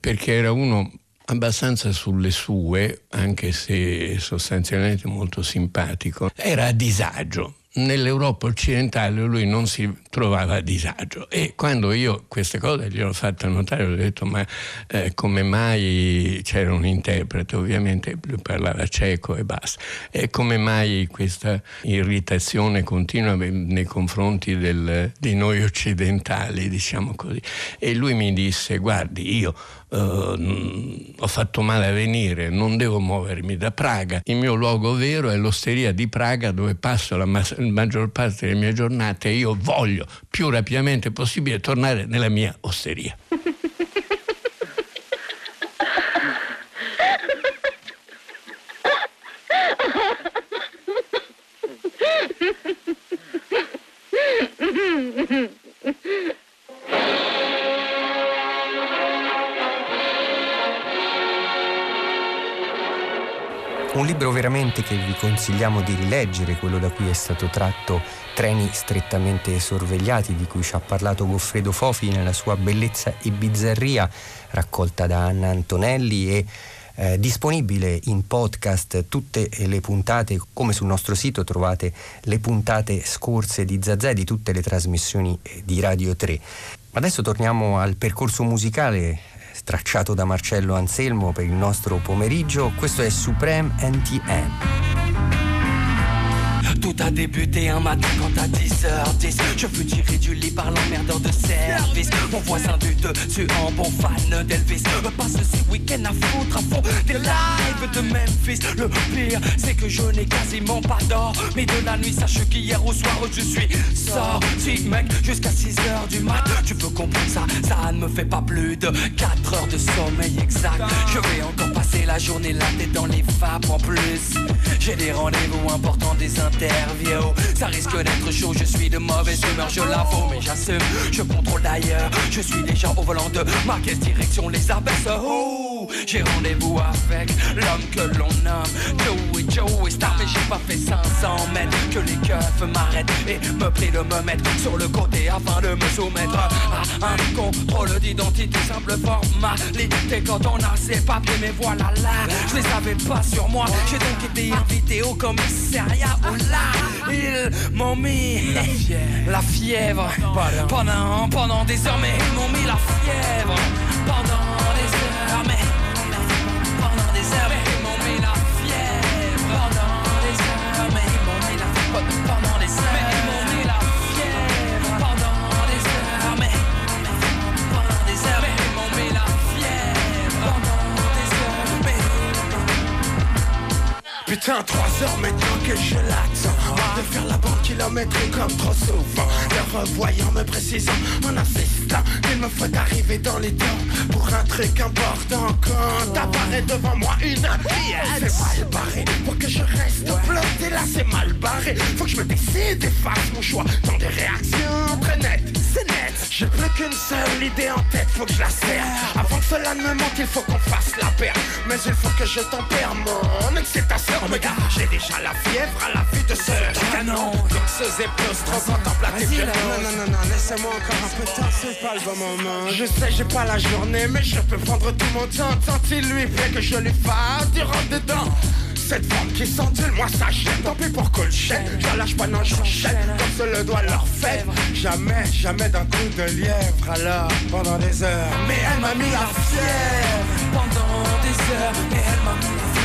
perché era uno abbastanza sulle sue, anche se sostanzialmente molto simpatico, era a disagio. nell'Europa occidentale lui non si trovava a disagio. E quando io queste cose gliel'ho fatte notare ho detto ma eh, come mai c'era un interprete? Ovviamente lui parlava ceco e basta. E come mai questa irritazione continua nei confronti del, di noi occidentali diciamo così? E lui mi disse guardi io Uh, ho fatto male a venire, non devo muovermi da Praga. Il mio luogo vero è l'osteria di Praga dove passo la, ma- maggior parte delle mie giornate e io voglio più rapidamente possibile tornare nella mia osteria. (laughs) Un libro veramente che vi consigliamo di rileggere, quello da cui è stato tratto Treni strettamente sorvegliati, di cui ci ha parlato Goffredo Fofi nella sua bellezza e bizzarria, raccolta da Anna Antonelli e eh, disponibile in podcast tutte le puntate, come sul nostro sito trovate le puntate scorse di Zazà e di tutte le trasmissioni eh, di Radio 3. Adesso torniamo al percorso musicale tracciato da Marcello Anselmo per il nostro pomeriggio. Questo è Supreme NTN. Tout a débuté un matin quand à 10h10 Je fus tiré du lit par l'emmerdeur de service. Mon voisin du dessus en bon fan d'Elvis. Me passe ce week-end à foutre à fond des lives de Memphis. Le pire, c'est que je n'ai quasiment pas d'or. Mais de la nuit, sache qu'hier au soir, je suis sorti, mec, jusqu'à 6h du mat. Tu peux comprendre ça, ça ne me fait pas plus de 4 heures de sommeil exact. Je vais encore passer la journée là, tête dans les vapes en plus. J'ai des rendez-vous importants, des Ça risque d'être chaud, je suis de mauvaise humeur, je l'avoue, mais j'assume. Je contrôle d'ailleurs, je suis déjà au volant de ma direction les abaisse. Oh, j'ai rendez-vous avec l'homme que l'on nomme Joey Joey Star, mais j'ai pas fait 500 mètres. Que les keufs m'arrêtent et me prient de me mettre sur le côté afin de me soumettre à un contrôle d'identité, simple formalité. Quand on a ses papiers, mais voilà là, je les avais pas sur moi. J'ai donc été invité au commissariat. Oh là, ils m'ont mis la fièvre, la fièvre pendant, pendant des heures, mais ils m'ont mis la fièvre pendant des heures, mais pendant des Putain, trois heures maintenant que je l'attends. De faire la bande kilométrique comme trop souvent. Le revoyant me précisant mon assistant Il me faut arriver dans les temps Pour un truc important. Quand apparaît devant moi une pièce C'est mal barré. Pour que je reste bloqué là c'est mal barré. Faut que je me décide et fasse mon choix. Dans des réactions très nettes C'est net. J'ai plus qu'une seule idée en tête Faut que je la serre. Avant que cela ne me manque il faut qu'on fasse la paire. Mais il faut que je tempère mon excitation Oh my god. J'ai déjà la fièvre à la vue de ce canon. Doxeuse et plus Vas-y là, non, non, non, non, laissez-moi encore un peu de temps, c'est pas le bon moment. Je sais j'ai pas la journée mais je peux prendre tout mon temps. Tant il lui plaît que je lui fasse du rentre dedans cette femme qui s'endule, moi ça gêne. Tant pis pour Colchette, je lâche pas, non j'enchaîne. Comme se le doit leur fait Jamais, jamais d'un coup de lièvre. Alors, pendant des heures. Mais elle m'a mis la fièvre. Pendant des heures, mais elle m'a mis la fièvre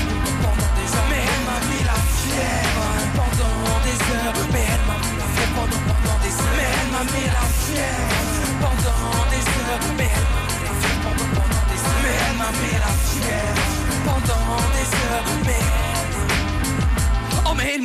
m'a mis la fièvre pendant des heures, mais elle m'a mis la fièvre pendant, pendant des heures, mais elle m'a mis la fièvre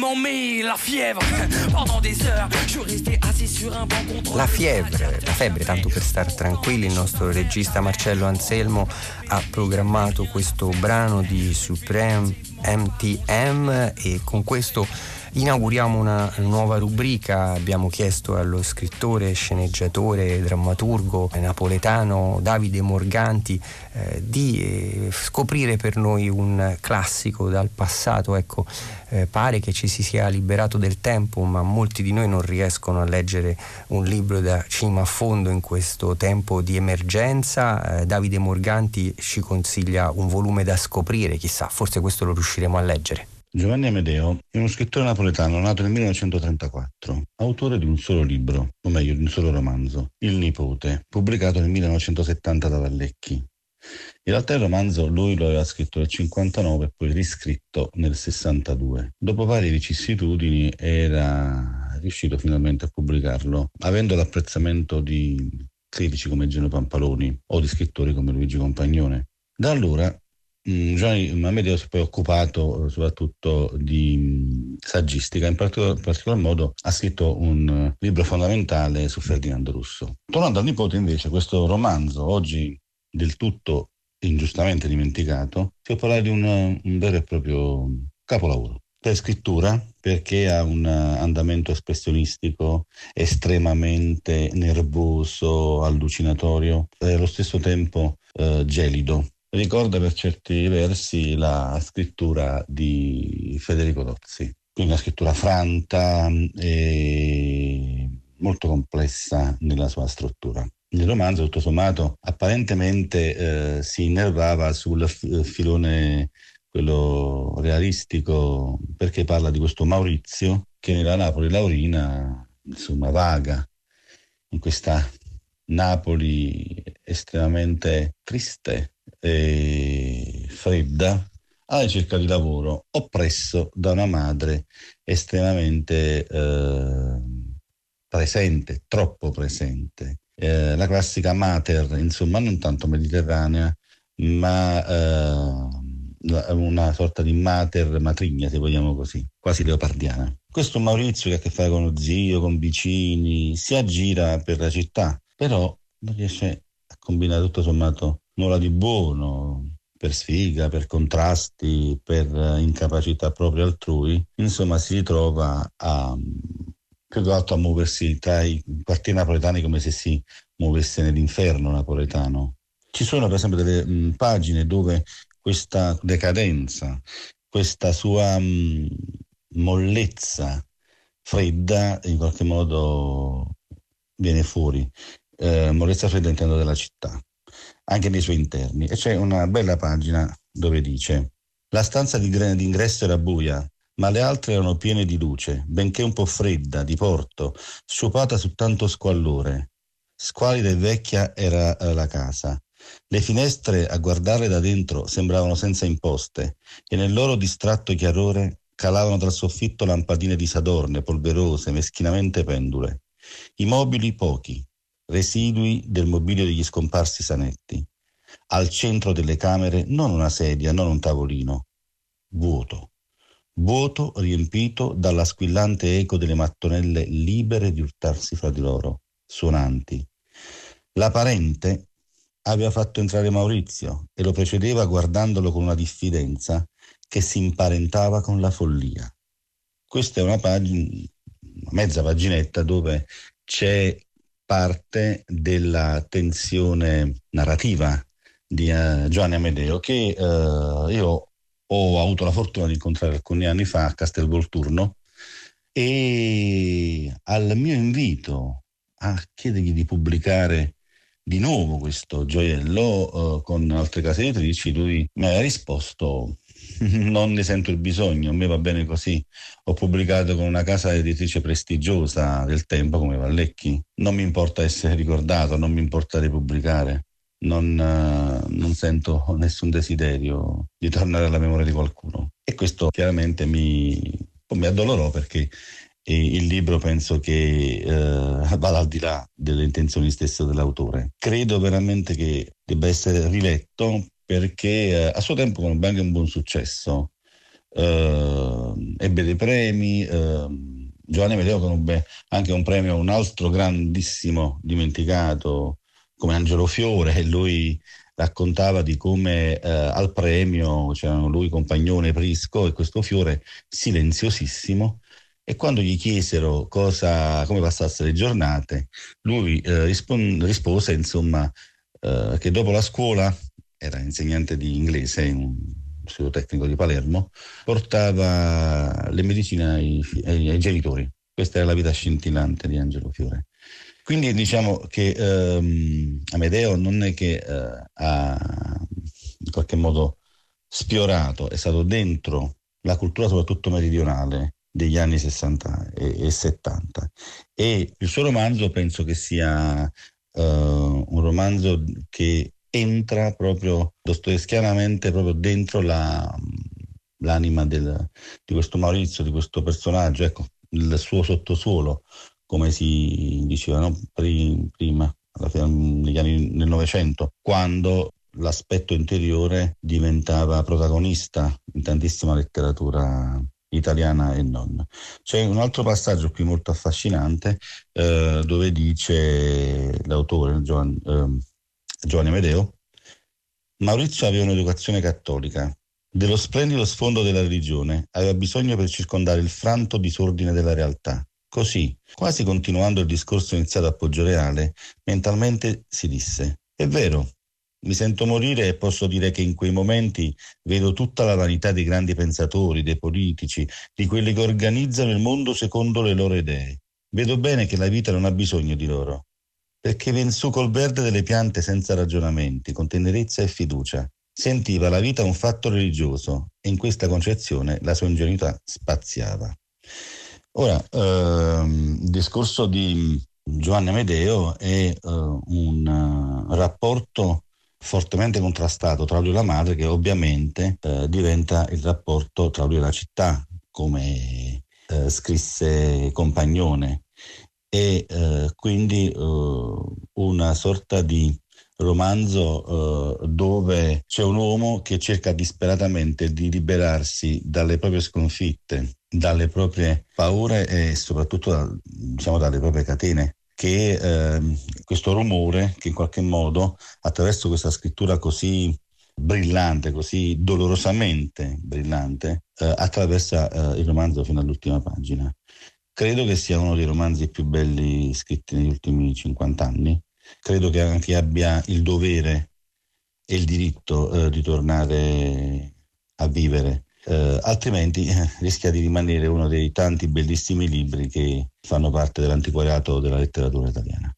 m'ont mis la fièvre. (laughs) Pendant des heures Je resté assis sur un banc contre La fiebre, la febbre, tanto per star tranquilli, il nostro regista Marcello Anselmo ha programmato questo brano di Supreme MTM e con questo inauguriamo una nuova rubrica. Abbiamo chiesto allo scrittore, sceneggiatore, drammaturgo napoletano Davide Morganti eh, di eh, scoprire per noi un classico dal passato. Ecco, eh, pare che ci si sia liberato del tempo, ma molti di noi non riescono a leggere un libro da cima a fondo in questo tempo di emergenza. Eh, Davide Morganti ci consiglia un volume da scoprire, chissà, forse questo lo riusciremo a leggere. Giovanni Amedeo è uno scrittore napoletano nato nel 1934, autore di un solo libro, o meglio di un solo romanzo, Il nipote, pubblicato nel 1970 da Vallecchi. In realtà il romanzo lui lo aveva scritto nel 59 e poi riscritto nel 62. Dopo varie vicissitudini era riuscito finalmente a pubblicarlo, avendo l'apprezzamento di critici come Geno Pampaloni o di scrittori come Luigi Compagnone. Da allora Giovanni Amedeo si è poi occupato eh, soprattutto di mm, saggistica, in particolar, particolar modo ha scritto un eh, libro fondamentale su Ferdinando Russo. Tornando al nipote invece, questo romanzo, oggi del tutto ingiustamente dimenticato, si può parlare di un, un vero e proprio capolavoro. Per scrittura, perché ha un andamento espressionistico estremamente nervoso, allucinatorio e allo stesso tempo eh, gelido ricorda per certi versi la scrittura di Federico Tozzi, quindi una scrittura franta e molto complessa nella sua struttura. Il romanzo, tutto sommato, apparentemente eh, si innervava sul f- filone quello realistico perché parla di questo Maurizio che nella Napoli Laurina insomma vaga in questa Napoli estremamente triste e fredda alla ricerca di lavoro, oppresso da una madre estremamente eh, presente, troppo presente, eh, la classica mater, insomma non tanto mediterranea, ma eh, una sorta di mater matrigna, se vogliamo così, quasi leopardiana. Questo Maurizio che ha a che fare con lo zio, con vicini, si aggira per la città, però non riesce a combinare tutto sommato nulla di buono, per sfiga, per contrasti, per incapacità proprio altrui, insomma si ritrova a più che altro a muoversi tra i quartieri napoletani come se si muovesse nell'inferno napoletano. Ci sono per esempio delle mh, pagine dove questa decadenza, questa sua mh, mollezza fredda in qualche modo viene fuori. Eh, mollezza fredda intendo della città, anche nei suoi interni. E c'è una bella pagina dove dice la stanza di d'ingresso era buia, ma le altre erano piene di luce, benché un po' fredda, di porto, sciupata su tanto squallore. Squalida e vecchia era eh, la casa. Le finestre, a guardarle da dentro, sembravano senza imposte e nel loro distratto chiarore calavano dal soffitto lampadine di sadorne, polverose, meschinamente pendule. I mobili pochi, residui del mobilio degli scomparsi sanetti. Al centro delle camere non una sedia, non un tavolino, vuoto vuoto riempito dalla squillante eco delle mattonelle libere di urtarsi fra di loro, suonanti. La parente aveva fatto entrare Maurizio e lo precedeva guardandolo con una diffidenza che si imparentava con la follia. Questa è una pagina, mezza paginetta dove c'è parte della tensione narrativa di uh, Giovanni Amedeo che uh, io ho avuto la fortuna di incontrare alcuni anni fa a Castelvolturno e al mio invito a chiedergli di pubblicare di nuovo questo gioiello uh, con altre case editrici, lui mi ha risposto (laughs) non ne sento il bisogno, a me va bene così. Ho pubblicato con una casa editrice prestigiosa del tempo come Vallecchi, non mi importa essere ricordato, non mi importa ripubblicare non, uh, non, sento (laughs) nessun desiderio di tornare alla memoria di qualcuno. E questo chiaramente mi, mi addolorò perché il libro penso che uh, (laughs) vada al di là delle intenzioni stesse dell'autore. Credo veramente che debba essere riletto perché uh, a suo tempo conobbe anche un buon successo. ebbe dei premi, Giovanni Medeo conobbe anche un premio un altro grandissimo dimenticato come Angelo Fiore e lui raccontava di come eh, al premio c'erano lui, Compagnone, Prisco e questo Fiore silenziosissimo e quando gli chiesero cosa, come passasse le giornate, lui eh, rispon- rispose insomma eh, che dopo la scuola, era insegnante di inglese in un istituto tecnico di Palermo, portava le medicine ai, ai, ai genitori. Questa era la vita scintillante di Angelo Fiore. Quindi diciamo che ehm, Amedeo non è che eh, ha in qualche modo sfiorato, è stato dentro la cultura soprattutto meridionale degli anni 60 e, e 70 e il suo romanzo penso che sia uh, un romanzo che entra proprio dostoevskianamente proprio dentro la, l'anima del, di questo Maurizio, di questo personaggio, ecco, il suo sottosuolo, come si diceva no? prima, negli anni del Novecento, quando l'aspetto interiore diventava protagonista in tantissima letteratura italiana e non. C'è un altro passaggio qui molto affascinante eh, dove dice l'autore Giovan, eh, Giovanni Medeo Maurizio aveva un'educazione cattolica. Dello splendido sfondo della religione aveva bisogno per circondare il franto disordine della realtà. Così, quasi continuando il discorso iniziato a Poggioreale, mentalmente si disse: È vero, mi sento morire e posso dire che in quei momenti vedo tutta la vanità dei grandi pensatori, dei politici, di quelli che organizzano il mondo secondo le loro idee. Vedo bene che la vita non ha bisogno di loro, perché viene su col verde delle piante senza ragionamenti, con tenerezza e fiducia. Sentiva la vita un fatto religioso e in questa concezione la sua ingenuità spaziava. Ora, ehm, il discorso di Giovanni Amedeo è eh, un uh, rapporto fortemente contrastato tra lui e la madre che ovviamente eh, diventa il rapporto tra lui e la città, come eh, scrisse Compagnone. E eh, quindi eh, una sorta di romanzo eh, dove c'è un uomo che cerca disperatamente di liberarsi dalle proprie sconfitte, dalle proprie paure e soprattutto diciamo, dalle proprie catene che eh, questo rumore che in qualche modo attraverso questa scrittura così brillante, così dolorosamente brillante, eh, attraversa eh, il romanzo fino all'ultima pagina. Credo che sia uno dei romanzi più belli scritti negli ultimi 50 anni credo che anche abbia il dovere e il diritto eh, di tornare a vivere, eh, altrimenti eh, rischia di rimanere uno dei tanti bellissimi libri che fanno parte dell'antiquariato della letteratura italiana.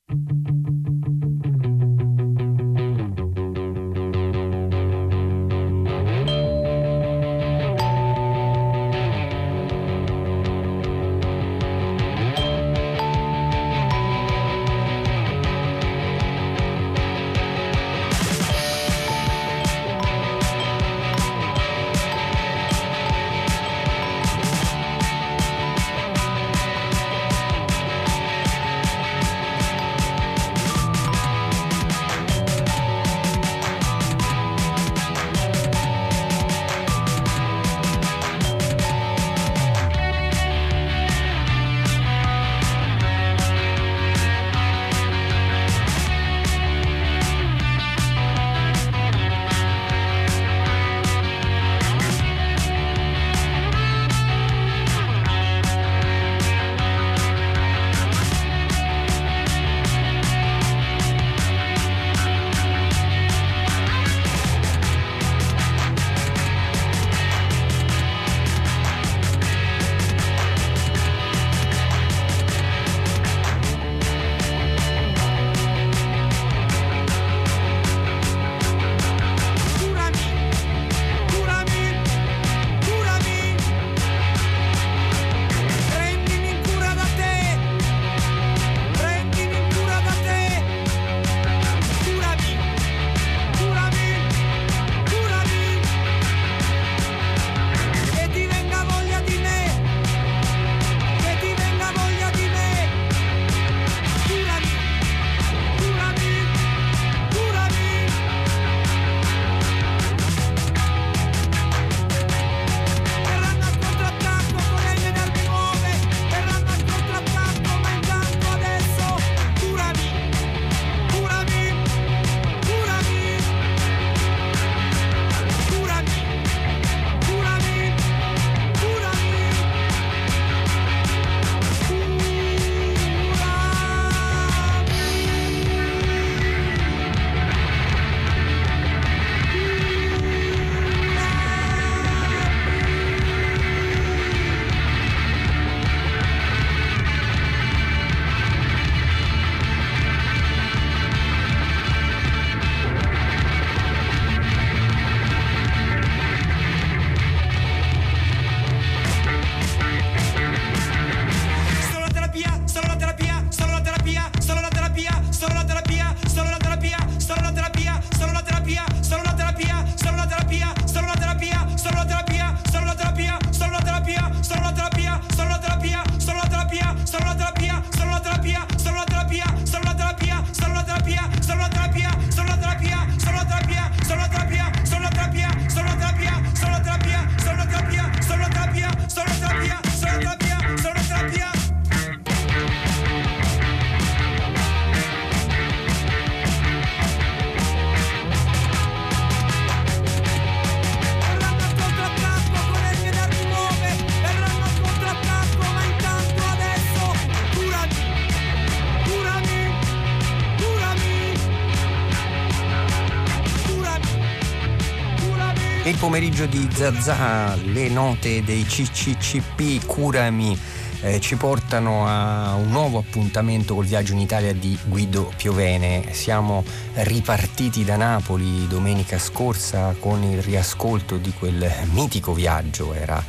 Pomeriggio di Zazà, le note dei CCCP Curami eh, ci portano a un nuovo appuntamento col viaggio in Italia di Guido Piovene. Siamo ripartiti da Napoli domenica scorsa con il riascolto di quel mitico viaggio, era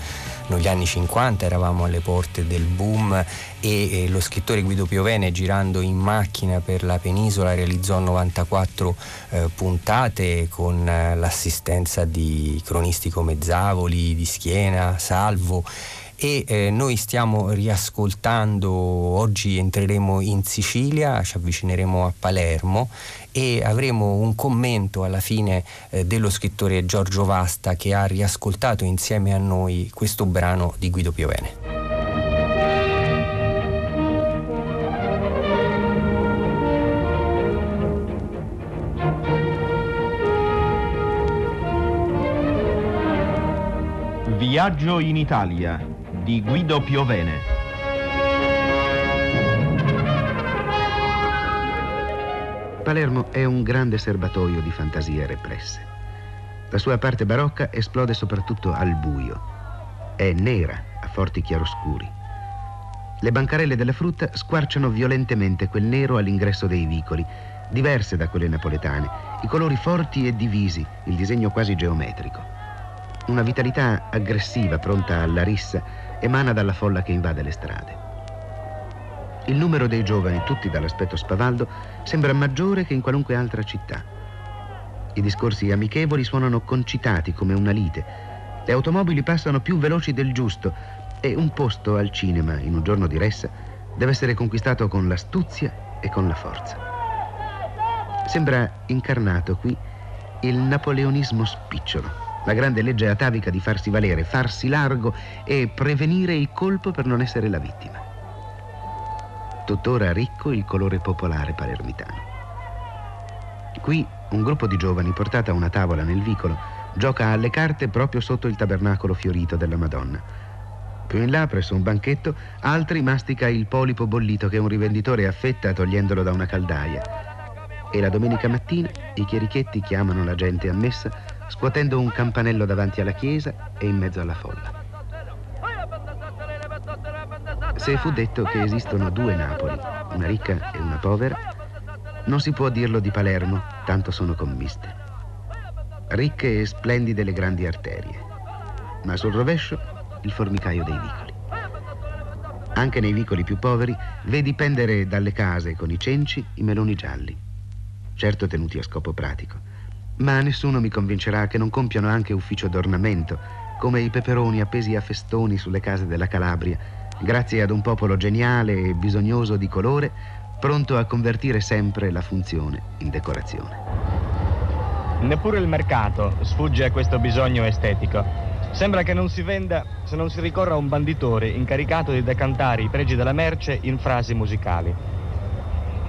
negli anni 50, eravamo alle porte del boom e, lo scrittore Guido Piovene girando in macchina per la penisola realizzò 94 eh, puntate con eh, l'assistenza di cronisti come Zavoli, di Schiena, Salvo. E eh, noi stiamo riascoltando, oggi entreremo in Sicilia, ci avvicineremo a Palermo e avremo un commento alla fine eh, dello scrittore Giorgio Vasta che ha riascoltato insieme a noi questo brano di Guido Piovene. Viaggio in Italia di Guido Piovene. Palermo è un grande serbatoio di fantasie represse. La sua parte barocca esplode soprattutto al buio. È nera, a forti chiaroscuri. Le bancarelle della frutta squarciano violentemente quel nero all'ingresso dei vicoli, diverse da quelle napoletane, i colori forti e divisi, il disegno quasi geometrico. Una vitalità aggressiva, pronta alla rissa, emana dalla folla che invade le strade. Il numero dei giovani, tutti dall'aspetto spavaldo, sembra maggiore che in qualunque altra città. I discorsi amichevoli suonano concitati come una lite. Le automobili passano più veloci del giusto e un posto al cinema in un giorno di ressa deve essere conquistato con l'astuzia e con la forza. Sembra incarnato qui il napoleonismo spicciolo la grande legge atavica di farsi valere, farsi largo e prevenire il colpo per non essere la vittima. Tuttora ricco il colore popolare palermitano. Qui un gruppo di giovani portata a una tavola nel vicolo gioca alle carte proprio sotto il tabernacolo fiorito della Madonna. Più in là, presso un banchetto, altri mastica il polipo bollito che un rivenditore affetta togliendolo da una caldaia. E la domenica mattina i chierichetti chiamano la gente a messa scuotendo un campanello davanti alla chiesa e in mezzo alla folla. Se fu detto che esistono due Napoli, una ricca e una povera, non si può dirlo di Palermo, tanto sono commiste. Ricche e splendide le grandi arterie, ma sul rovescio il formicaio dei vicoli. Anche nei vicoli più poveri vedi pendere dalle case con i cenci i meloni gialli, certo tenuti a scopo pratico ma nessuno mi convincerà che non compiano anche ufficio d'ornamento, come i peperoni appesi a festoni sulle case della Calabria, grazie ad un popolo geniale e bisognoso di colore, pronto a convertire sempre la funzione in decorazione. Neppure il mercato sfugge a questo bisogno estetico. Sembra che non si venda se non si ricorra a un banditore incaricato di decantare i pregi della merce in frasi musicali.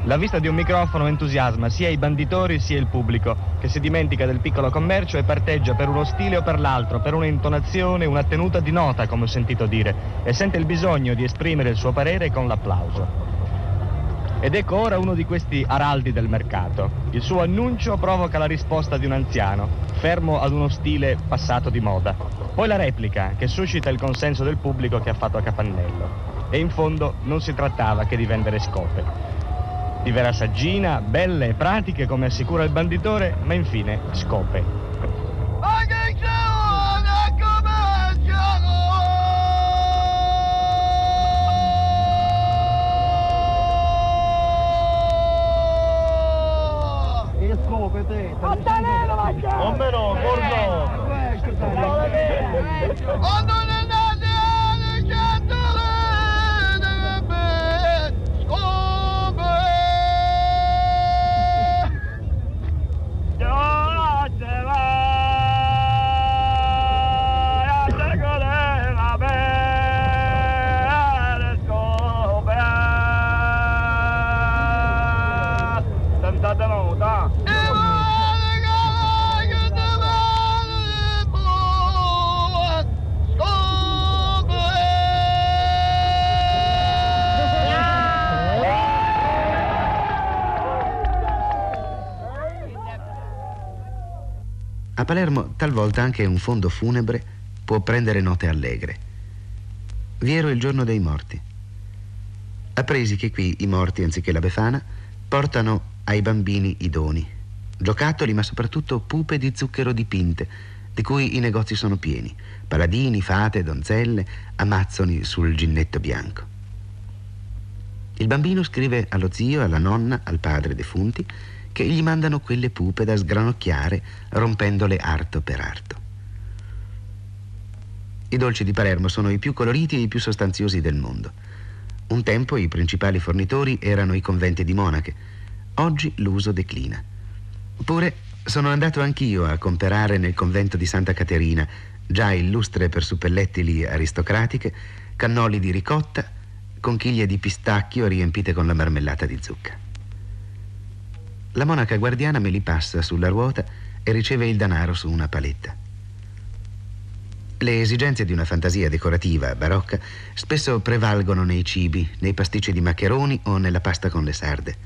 La vista di un microfono entusiasma sia i banditori sia il pubblico, che si dimentica del piccolo commercio e parteggia per uno stile o per l'altro, per un'intonazione, una tenuta di nota, come ho sentito dire, e sente il bisogno di esprimere il suo parere con l'applauso. Ed ecco ora uno di questi araldi del mercato. Il suo annuncio provoca la risposta di un anziano, fermo ad uno stile passato di moda. Poi la replica, che suscita il consenso del pubblico che ha fatto a capannello. E in fondo non si trattava che di vendere scope di vera saggina, belle e pratiche come assicura il banditore, ma infine scope. Non meno, gordo! Oh, non è A Palermo talvolta anche un fondo funebre può prendere note allegre. Vi ero il giorno dei morti. Appresi che qui i morti, anziché la befana, portano ai bambini i doni, giocattoli ma soprattutto pupe di zucchero dipinte, di cui i negozi sono pieni, paladini, fate, donzelle, amazzoni sul ginnetto bianco. Il bambino scrive allo zio, alla nonna, al padre defunti che gli mandano quelle pupe da sgranocchiare rompendole arto per arto. I dolci di Palermo sono i più coloriti e i più sostanziosi del mondo. Un tempo i principali fornitori erano i conventi di monache, oggi l'uso declina. Pure sono andato anch'io a comperare nel convento di Santa Caterina, già illustre per suppellettili aristocratiche, cannoli di ricotta, conchiglie di pistacchio riempite con la marmellata di zucca. La monaca guardiana me li passa sulla ruota e riceve il denaro su una paletta. Le esigenze di una fantasia decorativa barocca spesso prevalgono nei cibi, nei pasticci di maccheroni o nella pasta con le sarde.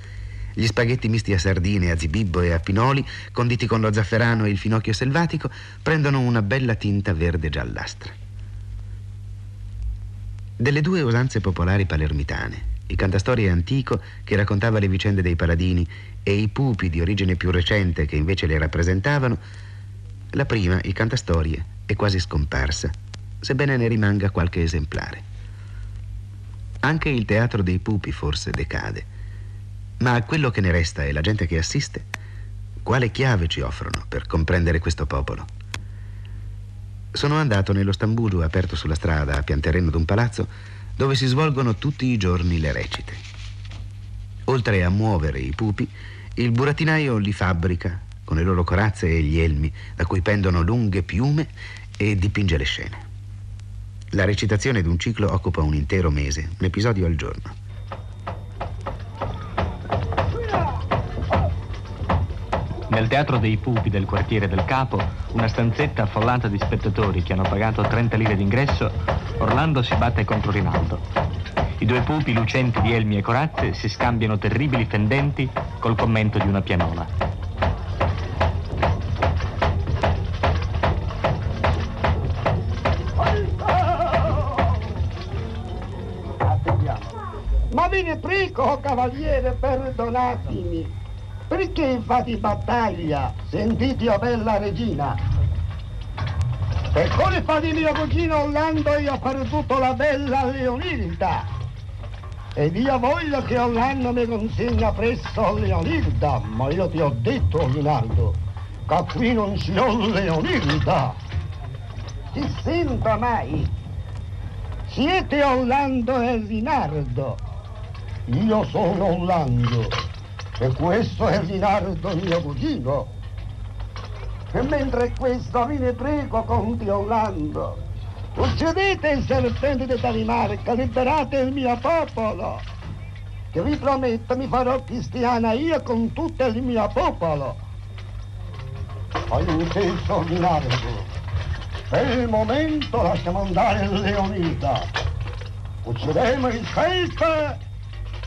Gli spaghetti misti a sardine, a zibibbo e a pinoli, conditi con lo zafferano e il finocchio selvatico, prendono una bella tinta verde giallastra. Delle due usanze popolari palermitane, il cantastorie antico che raccontava le vicende dei paladini e i pupi di origine più recente che invece le rappresentavano, la prima, il cantastorie, è quasi scomparsa, sebbene ne rimanga qualche esemplare. Anche il teatro dei pupi forse decade, ma quello che ne resta e la gente che assiste, quale chiave ci offrono per comprendere questo popolo? Sono andato nello stambulu aperto sulla strada a pian terreno d'un palazzo dove si svolgono tutti i giorni le recite. Oltre a muovere i pupi, il burattinaio li fabbrica con le loro corazze e gli elmi da cui pendono lunghe piume e dipinge le scene. La recitazione di un ciclo occupa un intero mese, un episodio al giorno. Nel teatro dei pupi del quartiere del Capo, una stanzetta affollata di spettatori che hanno pagato 30 lire d'ingresso, Orlando si batte contro Rinaldo. I due pupi lucenti di elmi e corazze si scambiano terribili fendenti col commento di una pianola. Ma ne prego, cavaliere, perdonatemi. Perché fate battaglia? Sentite, o bella regina. Per colpa di mio cugino Orlando io ho perduto la bella Leonilda. Ed io voglio che Orlando mi consegna presso Leonilda, ma io ti ho detto, Rinaldo, che qui non c'è Leonilda. Si senta mai? Siete Orlando e Rinaldo. Io sono Orlando e questo è Rinaldo mio cugino. E mentre questo vi ne prego, conti Orlando, Uccidete il serpente di Danimarca, liberate il mio popolo. Che vi prometto mi farò cristiana io con tutto il mio popolo. Ho inteso Rinaldo. Per il momento lasciamo andare Leonida. Uccideremo il Felpe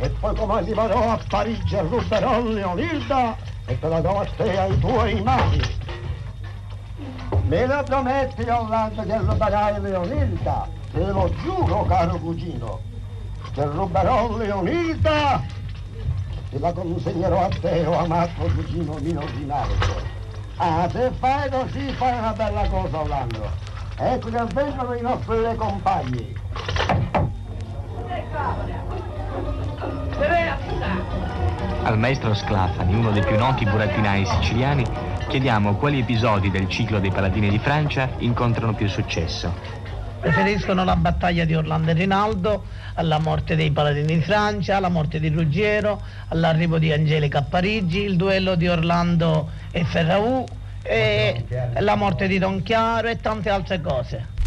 e poi come arriverò a Parigi ruberò Leonilda e te la do a te ai tuoi mani. Me lo prometti, Orlando, che ruberai Leonilda? Te lo giuro, caro cugino. Che ruberò Leonilda e la consegnerò a te, o amato cugino mio Rinaldo. Ah, se fai così fai una bella cosa, Orlando. Ecco che vengono i nostri compagni. Al maestro Sclafani, uno dei più noti burattinai siciliani, chiediamo quali episodi del ciclo dei Paladini di Francia incontrano più successo. Preferiscono la battaglia di Orlando e Rinaldo, alla morte dei Paladini di Francia, alla morte di Ruggiero, all'arrivo di Angelica a Parigi, il duello di Orlando e Ferraù, e la morte di Don Chiaro e tante altre cose.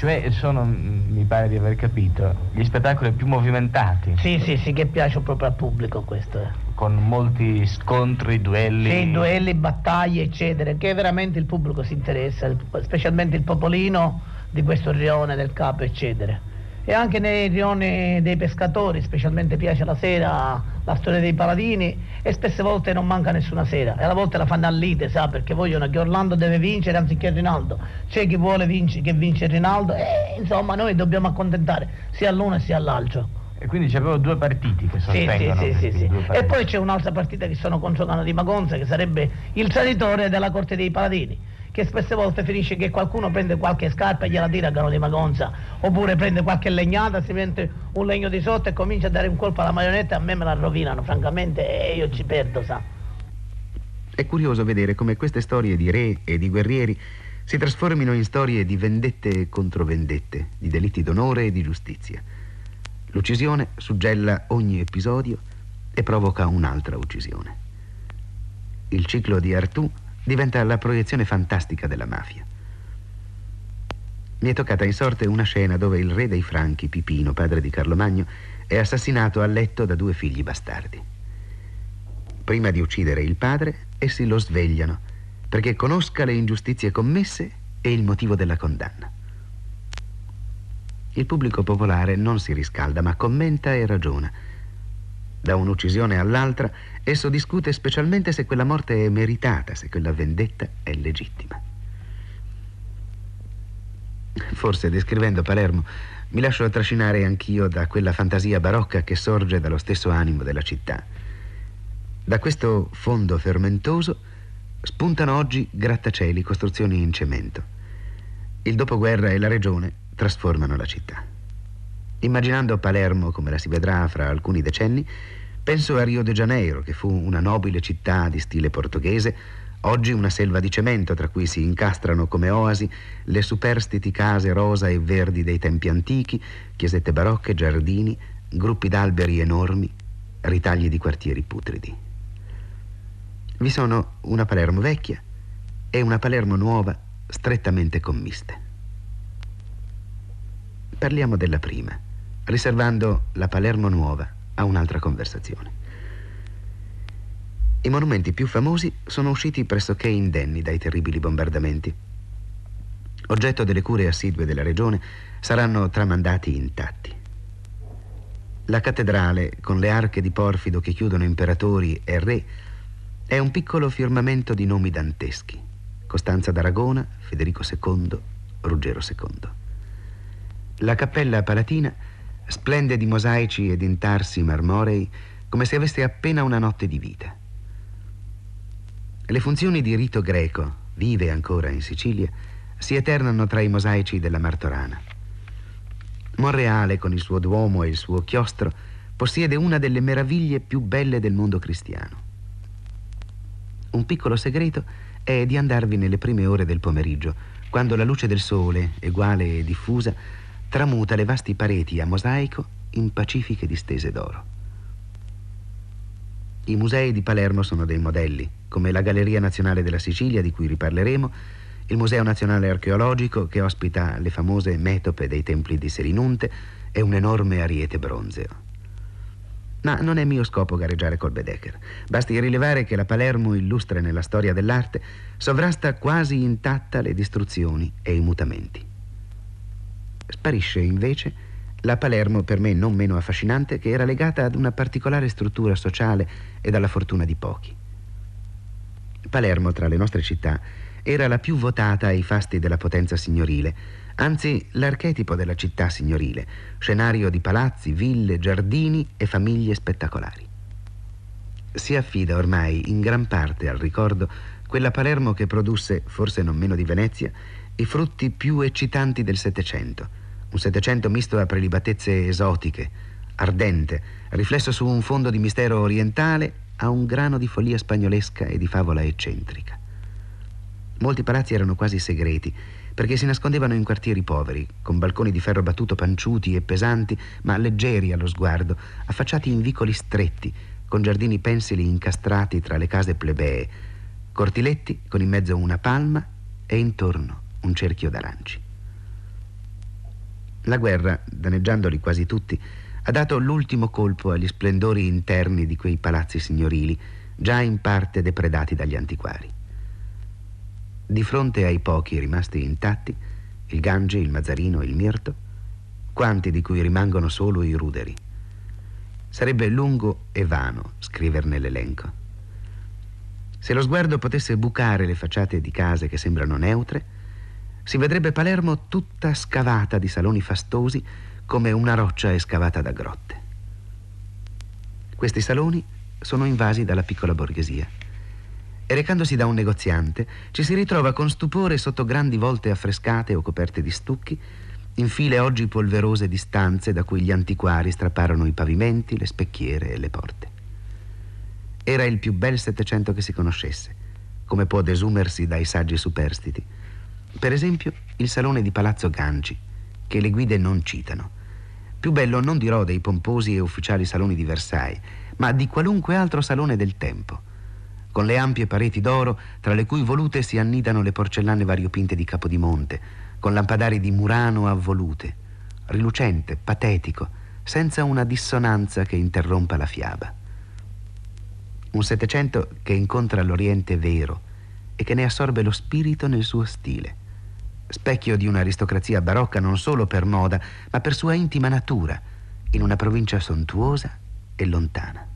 Cioè sono, mi pare di aver capito, gli spettacoli più movimentati. Sì, sì, sì, che piace proprio al pubblico questo. Eh. Con molti scontri, duelli. Sì, duelli, battaglie, eccetera, che veramente il pubblico si interessa, specialmente il popolino di questo rione del capo, eccetera. E anche nei rioni dei pescatori, specialmente piace la sera la storia dei paladini e spesse volte non manca nessuna sera e alla volta la fanno a lite, sa, perché vogliono che Orlando deve vincere anziché Rinaldo. C'è chi vuole vince, che vince Rinaldo e insomma noi dobbiamo accontentare sia l'uno sia l'altro. E quindi c'avevo due partiti che sostengono. Sì, sì, sì, sì. E poi c'è un'altra partita che sono contro Cano di Magonza, che sarebbe il traditore della corte dei paladini che spesse volte finisce che qualcuno prende qualche scarpa e gliela tira a Gano di Magonza, oppure prende qualche legnata, si mette un legno di sotto e comincia a dare un colpo alla marionetta e a me me la rovinano, francamente, e io ci perdo, sa. È curioso vedere come queste storie di re e di guerrieri si trasformino in storie di vendette e controvendette, di delitti d'onore e di giustizia. L'uccisione suggella ogni episodio e provoca un'altra uccisione. Il ciclo di Artù diventa la proiezione fantastica della mafia. Mi è toccata in sorte una scena dove il re dei Franchi, Pipino, padre di Carlo Magno, è assassinato a letto da due figli bastardi. Prima di uccidere il padre, essi lo svegliano perché conosca le ingiustizie commesse e il motivo della condanna. Il pubblico popolare non si riscalda, ma commenta e ragiona. Da un'uccisione all'altra, esso discute specialmente se quella morte è meritata, se quella vendetta è legittima. Forse descrivendo Palermo mi lascio trascinare anch'io da quella fantasia barocca che sorge dallo stesso animo della città. Da questo fondo fermentoso spuntano oggi grattacieli, costruzioni in cemento. Il dopoguerra e la regione trasformano la città. Immaginando Palermo come la si vedrà fra alcuni decenni, penso a Rio de Janeiro, che fu una nobile città di stile portoghese, Oggi una selva di cemento tra cui si incastrano come oasi le superstiti case rosa e verdi dei tempi antichi, chiesette barocche, giardini, gruppi d'alberi enormi, ritagli di quartieri putridi. Vi sono una Palermo vecchia e una Palermo nuova strettamente commiste. Parliamo della prima, riservando la Palermo nuova a un'altra conversazione. I monumenti più famosi sono usciti pressoché indenni dai terribili bombardamenti. Oggetto delle cure assidue della regione saranno tramandati intatti. La cattedrale, con le arche di porfido che chiudono imperatori e re, è un piccolo firmamento di nomi danteschi. Costanza d'Aragona, Federico II, Ruggero II. La cappella palatina splende di mosaici ed intarsi marmorei come se avesse appena una notte di vita. Le funzioni di rito greco, vive ancora in Sicilia, si eternano tra i mosaici della Martorana. Monreale, con il suo duomo e il suo chiostro, possiede una delle meraviglie più belle del mondo cristiano. Un piccolo segreto è di andarvi nelle prime ore del pomeriggio, quando la luce del sole, eguale e diffusa, tramuta le vasti pareti a mosaico in pacifiche distese d'oro. I musei di Palermo sono dei modelli, come la Galleria Nazionale della Sicilia, di cui riparleremo, il Museo Nazionale Archeologico, che ospita le famose metope dei templi di Selinunte, e un enorme ariete bronzeo. Ma non è mio scopo gareggiare col Bedecker. Basti rilevare che la Palermo illustre nella storia dell'arte sovrasta quasi intatta le distruzioni e i mutamenti. Sparisce invece la Palermo, per me non meno affascinante, che era legata ad una particolare struttura sociale ed alla fortuna di pochi. Palermo, tra le nostre città, era la più votata ai fasti della potenza signorile, anzi l'archetipo della città signorile, scenario di palazzi, ville, giardini e famiglie spettacolari. Si affida ormai in gran parte al ricordo quella Palermo che produsse, forse non meno di Venezia, i frutti più eccitanti del Settecento, un Settecento misto a prelibatezze esotiche, ardente, riflesso su un fondo di mistero orientale a un grano di follia spagnolesca e di favola eccentrica. Molti palazzi erano quasi segreti, perché si nascondevano in quartieri poveri, con balconi di ferro battuto panciuti e pesanti, ma leggeri allo sguardo, affacciati in vicoli stretti, con giardini pensili incastrati tra le case plebee, cortiletti con in mezzo una palma e intorno un cerchio d'aranci. La guerra, danneggiandoli quasi tutti, ha dato l'ultimo colpo agli splendori interni di quei palazzi signorili, già in parte depredati dagli antiquari. Di fronte ai pochi rimasti intatti, il Gange, il Mazzarino, il Mirto, quanti di cui rimangono solo i ruderi. Sarebbe lungo e vano scriverne l'elenco. Se lo sguardo potesse bucare le facciate di case che sembrano neutre, si vedrebbe Palermo tutta scavata di saloni fastosi come una roccia escavata da grotte. Questi saloni sono invasi dalla piccola borghesia e recandosi da un negoziante ci si ritrova con stupore sotto grandi volte affrescate o coperte di stucchi, in file oggi polverose di stanze da cui gli antiquari strapparono i pavimenti, le specchiere e le porte. Era il più bel Settecento che si conoscesse, come può desumersi dai saggi superstiti Per esempio, il salone di Palazzo Gangi, che le guide non citano. Più bello non dirò dei pomposi e ufficiali saloni di Versailles, ma di qualunque altro salone del tempo, con le ampie pareti d'oro tra le cui volute si annidano le porcellane variopinte di Capodimonte, con lampadari di Murano a volute, rilucente, patetico, senza una dissonanza che interrompa la fiaba. Un Settecento che incontra l'Oriente vero e che ne assorbe lo spirito nel suo stile, specchio di un'aristocrazia barocca non solo per moda, ma per sua intima natura, in una provincia sontuosa e lontana.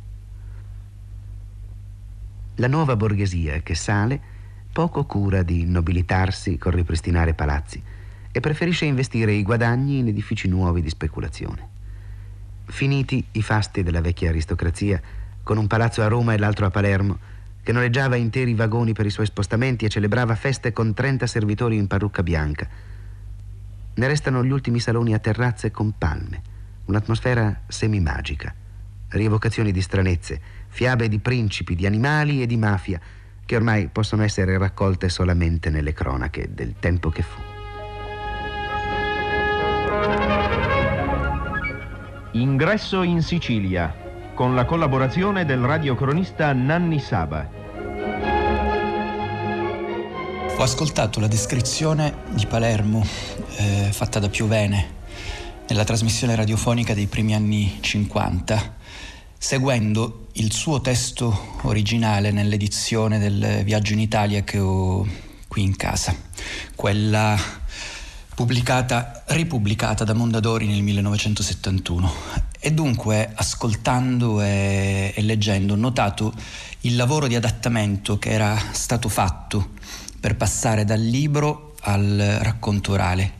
La nuova borghesia che sale poco cura di nobilitarsi con ripristinare palazzi e preferisce investire i guadagni in edifici nuovi di speculazione. Finiti i fasti della vecchia aristocrazia, con un palazzo a Roma e l'altro a Palermo, che noleggiava interi vagoni per i suoi spostamenti e celebrava feste con 30 servitori in parrucca bianca. Ne restano gli ultimi saloni a terrazze con palme, un'atmosfera semimagica, rievocazioni di stranezze, fiabe di principi, di animali e di mafia, che ormai possono essere raccolte solamente nelle cronache del tempo che fu. Ingresso in Sicilia, con la collaborazione del radiocronista Nanni Saba. Ho ascoltato la descrizione di Palermo eh, fatta da Piovene nella trasmissione radiofonica dei primi anni 50, seguendo il suo testo originale nell'edizione del Viaggio in Italia che ho qui in casa, quella pubblicata, ripubblicata da Mondadori nel 1971 e dunque, ascoltando e, e leggendo, ho notato il lavoro di adattamento che era stato fatto per passare dal libro al racconto orale.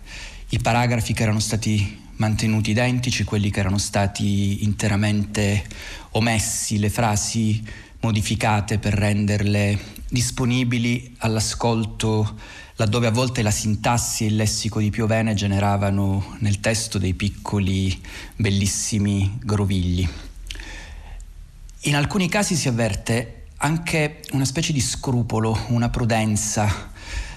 I paragrafi che erano stati mantenuti identici, quelli che erano stati interamente omessi, le frasi modificate per renderle disponibili all'ascolto laddove a volte la sintassi e il lessico di Piovene generavano nel testo dei piccoli, bellissimi grovigli. In alcuni casi si avverte anche una specie di scrupolo, una prudenza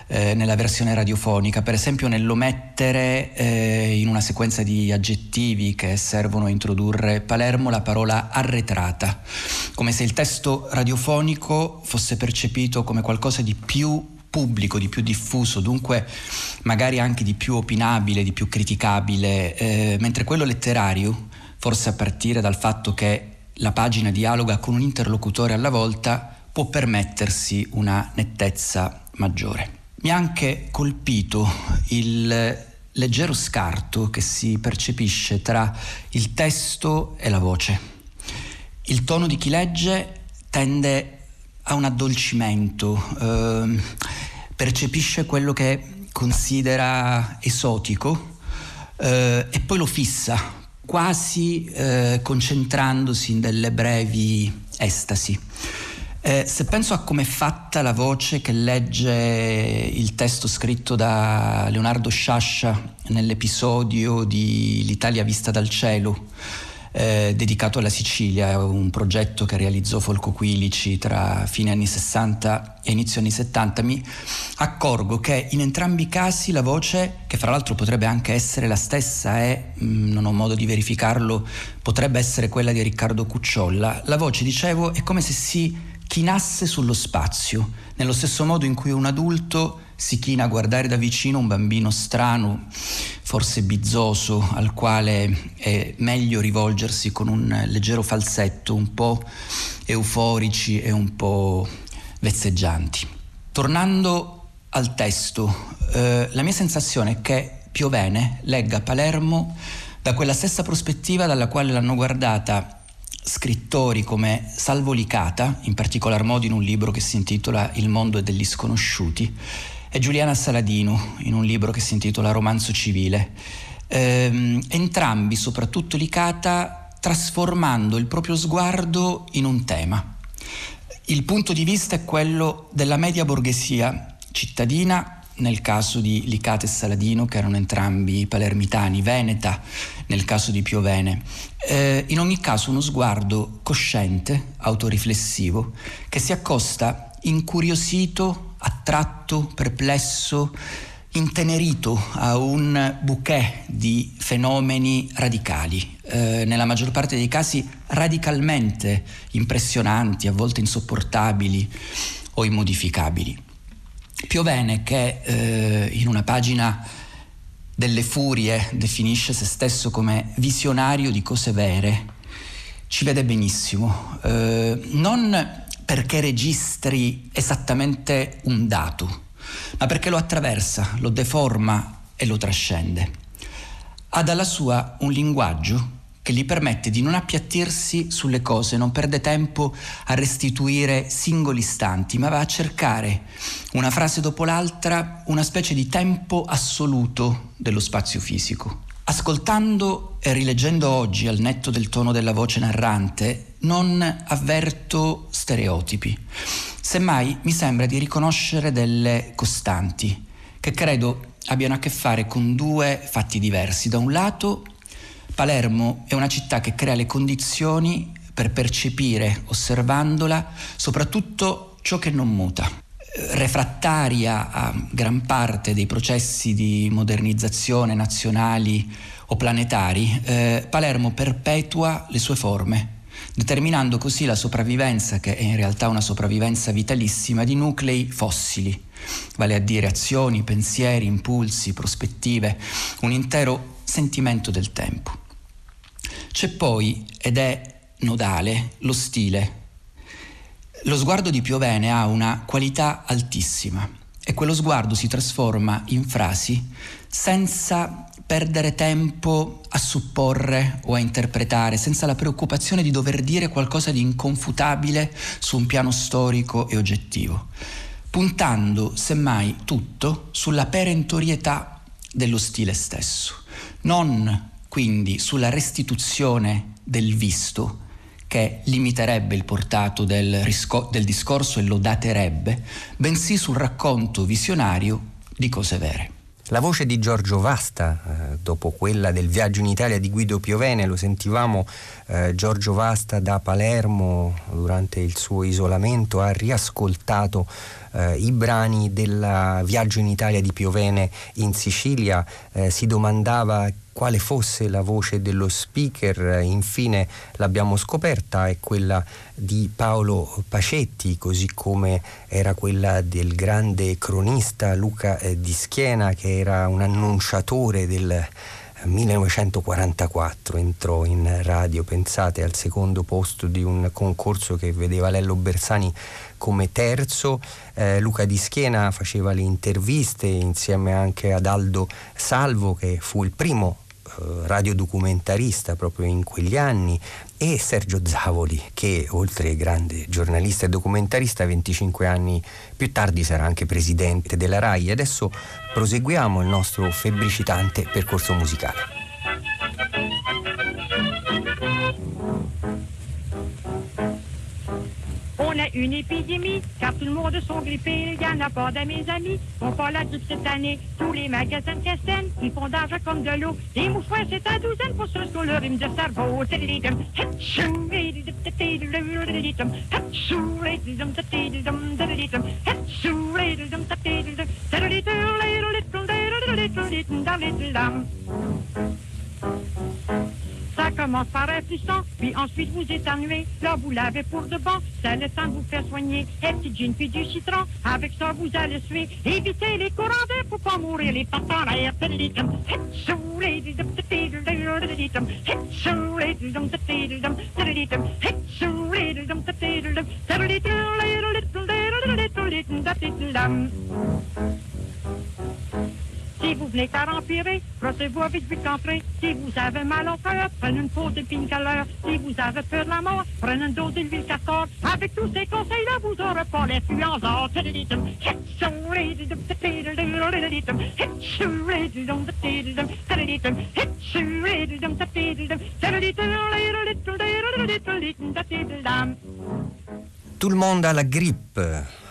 eh, nella versione radiofonica, per esempio nell'omettere eh, in una sequenza di aggettivi che servono a introdurre Palermo la parola arretrata, come se il testo radiofonico fosse percepito come qualcosa di più pubblico, di più diffuso, dunque magari anche di più opinabile, di più criticabile, eh, mentre quello letterario, forse a partire dal fatto che la pagina dialoga con un interlocutore alla volta, può permettersi una nettezza maggiore. Mi ha anche colpito il leggero scarto che si percepisce tra il testo e la voce. Il tono di chi legge tende a un addolcimento, eh, percepisce quello che considera esotico eh, e poi lo fissa, quasi eh, concentrandosi in delle brevi estasi. Eh, se penso a come è fatta la voce che legge il testo scritto da Leonardo Sciascia nell'episodio di L'Italia vista dal cielo, eh, dedicato alla Sicilia, un progetto che realizzò Folco Quilici tra fine anni 60 e inizio anni 70, mi accorgo che in entrambi i casi la voce, che fra l'altro potrebbe anche essere la stessa e mh, mm, non ho modo di verificarlo, potrebbe essere quella di Riccardo Cucciolla, la voce, dicevo, è come se si chinasse sullo spazio, nello stesso modo in cui un adulto si china a guardare da vicino un bambino strano, forse bizzoso, al quale è meglio rivolgersi con un leggero falsetto, un po' euforici e un po' vezzeggianti. Tornando al testo, eh, la mia sensazione è che Piovene legga Palermo da quella stessa prospettiva dalla quale l'hanno guardata scrittori come Salvo Licata, in particolar modo in un libro che si intitola Il mondo degli sconosciuti, e Giuliana Saladino in un libro che si intitola Romanzo civile. Ehm, entrambi, soprattutto Licata, trasformando il proprio sguardo in un tema. Il punto di vista è quello della media borghesia cittadina, nel caso di Licata e Saladino, che erano entrambi palermitani, Veneta, nel caso di Piovene. Eh, in ogni caso uno sguardo cosciente, autoriflessivo, che si accosta incuriosito attratto, perplesso, intenerito a un bouquet di fenomeni radicali, eh, nella maggior parte dei casi radicalmente impressionanti, a volte insopportabili o immodificabili. Piovene che eh, in una pagina delle furie definisce se stesso come visionario di cose vere, ci vede benissimo, eh, non perché registri esattamente un dato, ma perché lo attraversa, lo deforma e lo trascende. Ha dalla sua un linguaggio che gli permette di non appiattirsi sulle cose, non perde tempo a restituire singoli istanti, ma va a cercare una frase dopo l'altra una specie di tempo assoluto dello spazio fisico. Ascoltando e rileggendo oggi al netto del tono della voce narrante, non avverto stereotipi. Semmai mi sembra di riconoscere delle costanti che credo abbiano a che fare con due fatti diversi. Da un lato, Palermo è una città che crea le condizioni per percepire, osservandola, soprattutto ciò che non muta refrattaria a gran parte dei processi di modernizzazione nazionali o planetari, eh, Palermo perpetua le sue forme, determinando così la sopravvivenza, che è in realtà una sopravvivenza vitalissima, di nuclei fossili, vale a dire azioni, pensieri, impulsi, prospettive, un intero sentimento del tempo. C'è poi, ed è nodale, lo stile, lo sguardo di Piovene ha una qualità altissima e quello sguardo si trasforma in frasi senza perdere tempo a supporre o a interpretare, senza la preoccupazione di dover dire qualcosa di inconfutabile su un piano storico e oggettivo, puntando semmai tutto sulla perentorietà dello stile stesso, non quindi sulla restituzione del visto, che limiterebbe il portato del, risco- del discorso e lo daterebbe, bensì sul racconto visionario di cose vere. La voce di Giorgio Vasta, eh, dopo quella del viaggio in Italia di Guido Piovene, lo sentivamo eh, Giorgio Vasta da Palermo durante il suo isolamento, ha riascoltato eh, i brani del viaggio in Italia di Piovene in Sicilia, eh, si domandava quale fosse la voce dello speaker, infine l'abbiamo scoperta, è quella di Paolo Pacetti, così come era quella del grande cronista Luca eh, Di Schiena, che era un annunciatore del 1944 entrò in radio, pensate al secondo posto di un concorso che vedeva Lello Bersani come terzo, eh, Luca Di Schiena faceva le interviste insieme anche ad Aldo Salvo che fu il primo eh, radiodocumentarista proprio in quegli anni e Sergio Zavoli che oltre grande giornalista e documentarista 25 anni più tardi sarà anche presidente della RAI. Adesso proseguiamo il nostro febbricitante percorso musicale. Une épidémie, car tout le monde sont grippés. Il y en a pas de mes amis, on pas la grippe cette année. Tous les magasins de Castel, ils font d'argent comme de l'eau. Les mouchoirs, c'est à douzaine pour ceux qui ont le rhume de cerveau. Commence par un frisson, puis ensuite vous éternuez. Là, vous l'avez pour de bon, c'est le temps de vous faire soigner. Et petit gin puis du citron, avec ça vous allez suer. Évitez les courants d'air pour pas mourir les en l'air. Si vous venez qu'à empirer, brossez-vous avec vite entrée. Si vous avez mal au cœur, prenez une pause de painkiller. Si vous avez peur de la mort, prenez une dose d'huile castor. Avec tous ces conseils-là, vous n'aurez pas l'influence. Tout le monde a la grippe,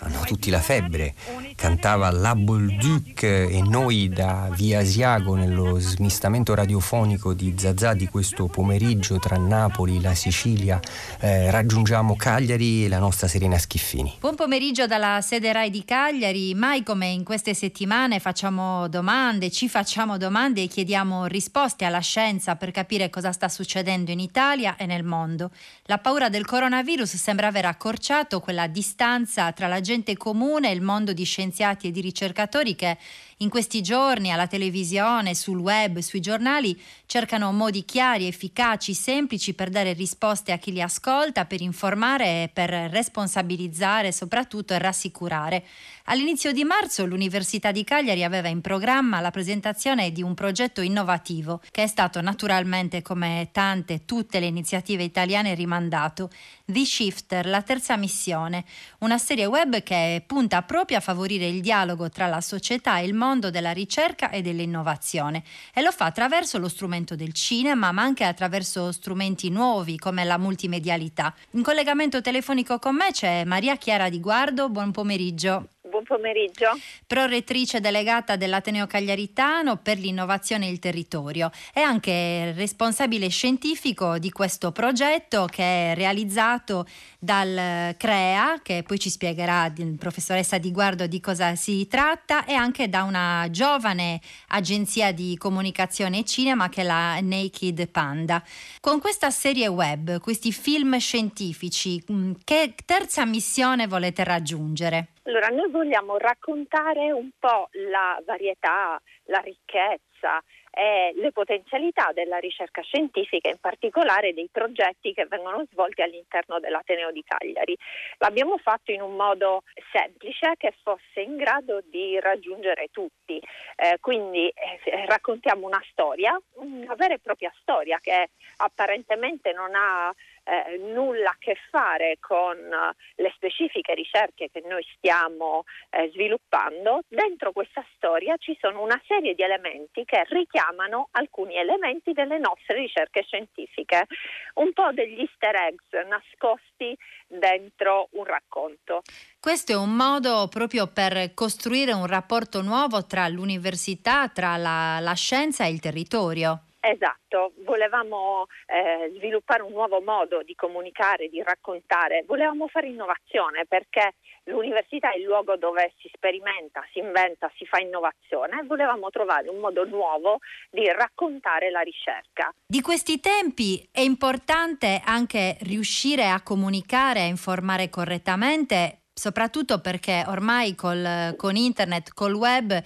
hanno tutti la febbre, cantava La Bolduc e noi da Via Asiago nello smistamento radiofonico di Zazà di questo pomeriggio tra Napoli, la Sicilia, eh, raggiungiamo Cagliari e la nostra Serena Schiffini. Buon pomeriggio dalla sede RAI di Cagliari, mai come in queste settimane facciamo domande, ci facciamo domande e chiediamo risposte alla scienza per capire cosa sta succedendo in Italia e nel mondo. La paura del coronavirus sembra aver accorciato quella distanza tra la gente comune il mondo di scienziati e di ricercatori che in questi giorni alla televisione, sul web, sui giornali cercano modi chiari, efficaci, semplici per dare risposte a chi li ascolta, per informare e per responsabilizzare soprattutto e rassicurare. All'inizio di marzo l'Università di Cagliari aveva in programma la presentazione di un progetto innovativo che è stato naturalmente come tante tutte le iniziative italiane rimandato. The Shifter, la terza missione, una serie web che punta proprio a favorire il dialogo tra la società e il mondo della ricerca e dell'innovazione e lo fa attraverso lo strumento del cinema ma anche attraverso strumenti nuovi come la multimedialità. In collegamento telefonico con me c'è Maria Chiara Di Guardo, buon pomeriggio buon pomeriggio. Prorettrice delegata dell'Ateneo Cagliaritano per l'innovazione e il territorio e anche responsabile scientifico di questo progetto che è realizzato dal CREA, che poi ci spiegherà il professoressa Di Guardo di cosa si tratta, e anche da una giovane agenzia di comunicazione e cinema che è la Naked Panda. Con questa serie web, questi film scientifici, mm, che terza missione volete raggiungere? Allora, noi vogliamo raccontare un po' la varietà, la ricchezza e le potenzialità della ricerca scientifica, in particolare dei progetti che vengono svolti all'interno dell'Ateneo di Cagliari. L'abbiamo fatto in un modo semplice che fosse in grado di raggiungere tutti. Eh, quindi eh, raccontiamo una storia, una vera e propria storia che apparentemente non ha eh, nulla a che fare con eh, le specifiche ricerche che noi stiamo eh, sviluppando, dentro questa storia ci sono una serie di elementi che richiamano alcuni elementi delle nostre ricerche scientifiche, un po' degli easter eggs nascosti dentro un racconto. Questo è un modo proprio per costruire un rapporto nuovo tra l'università, tra la, la scienza e il territorio. Esatto, volevamo eh, sviluppare un nuovo modo di comunicare, di raccontare, volevamo fare innovazione perché l'università è il luogo dove si sperimenta, si inventa, si fa innovazione e volevamo trovare un modo nuovo di raccontare la ricerca. Di questi tempi è importante anche riuscire a comunicare, a informare correttamente soprattutto perché ormai col, con internet, col web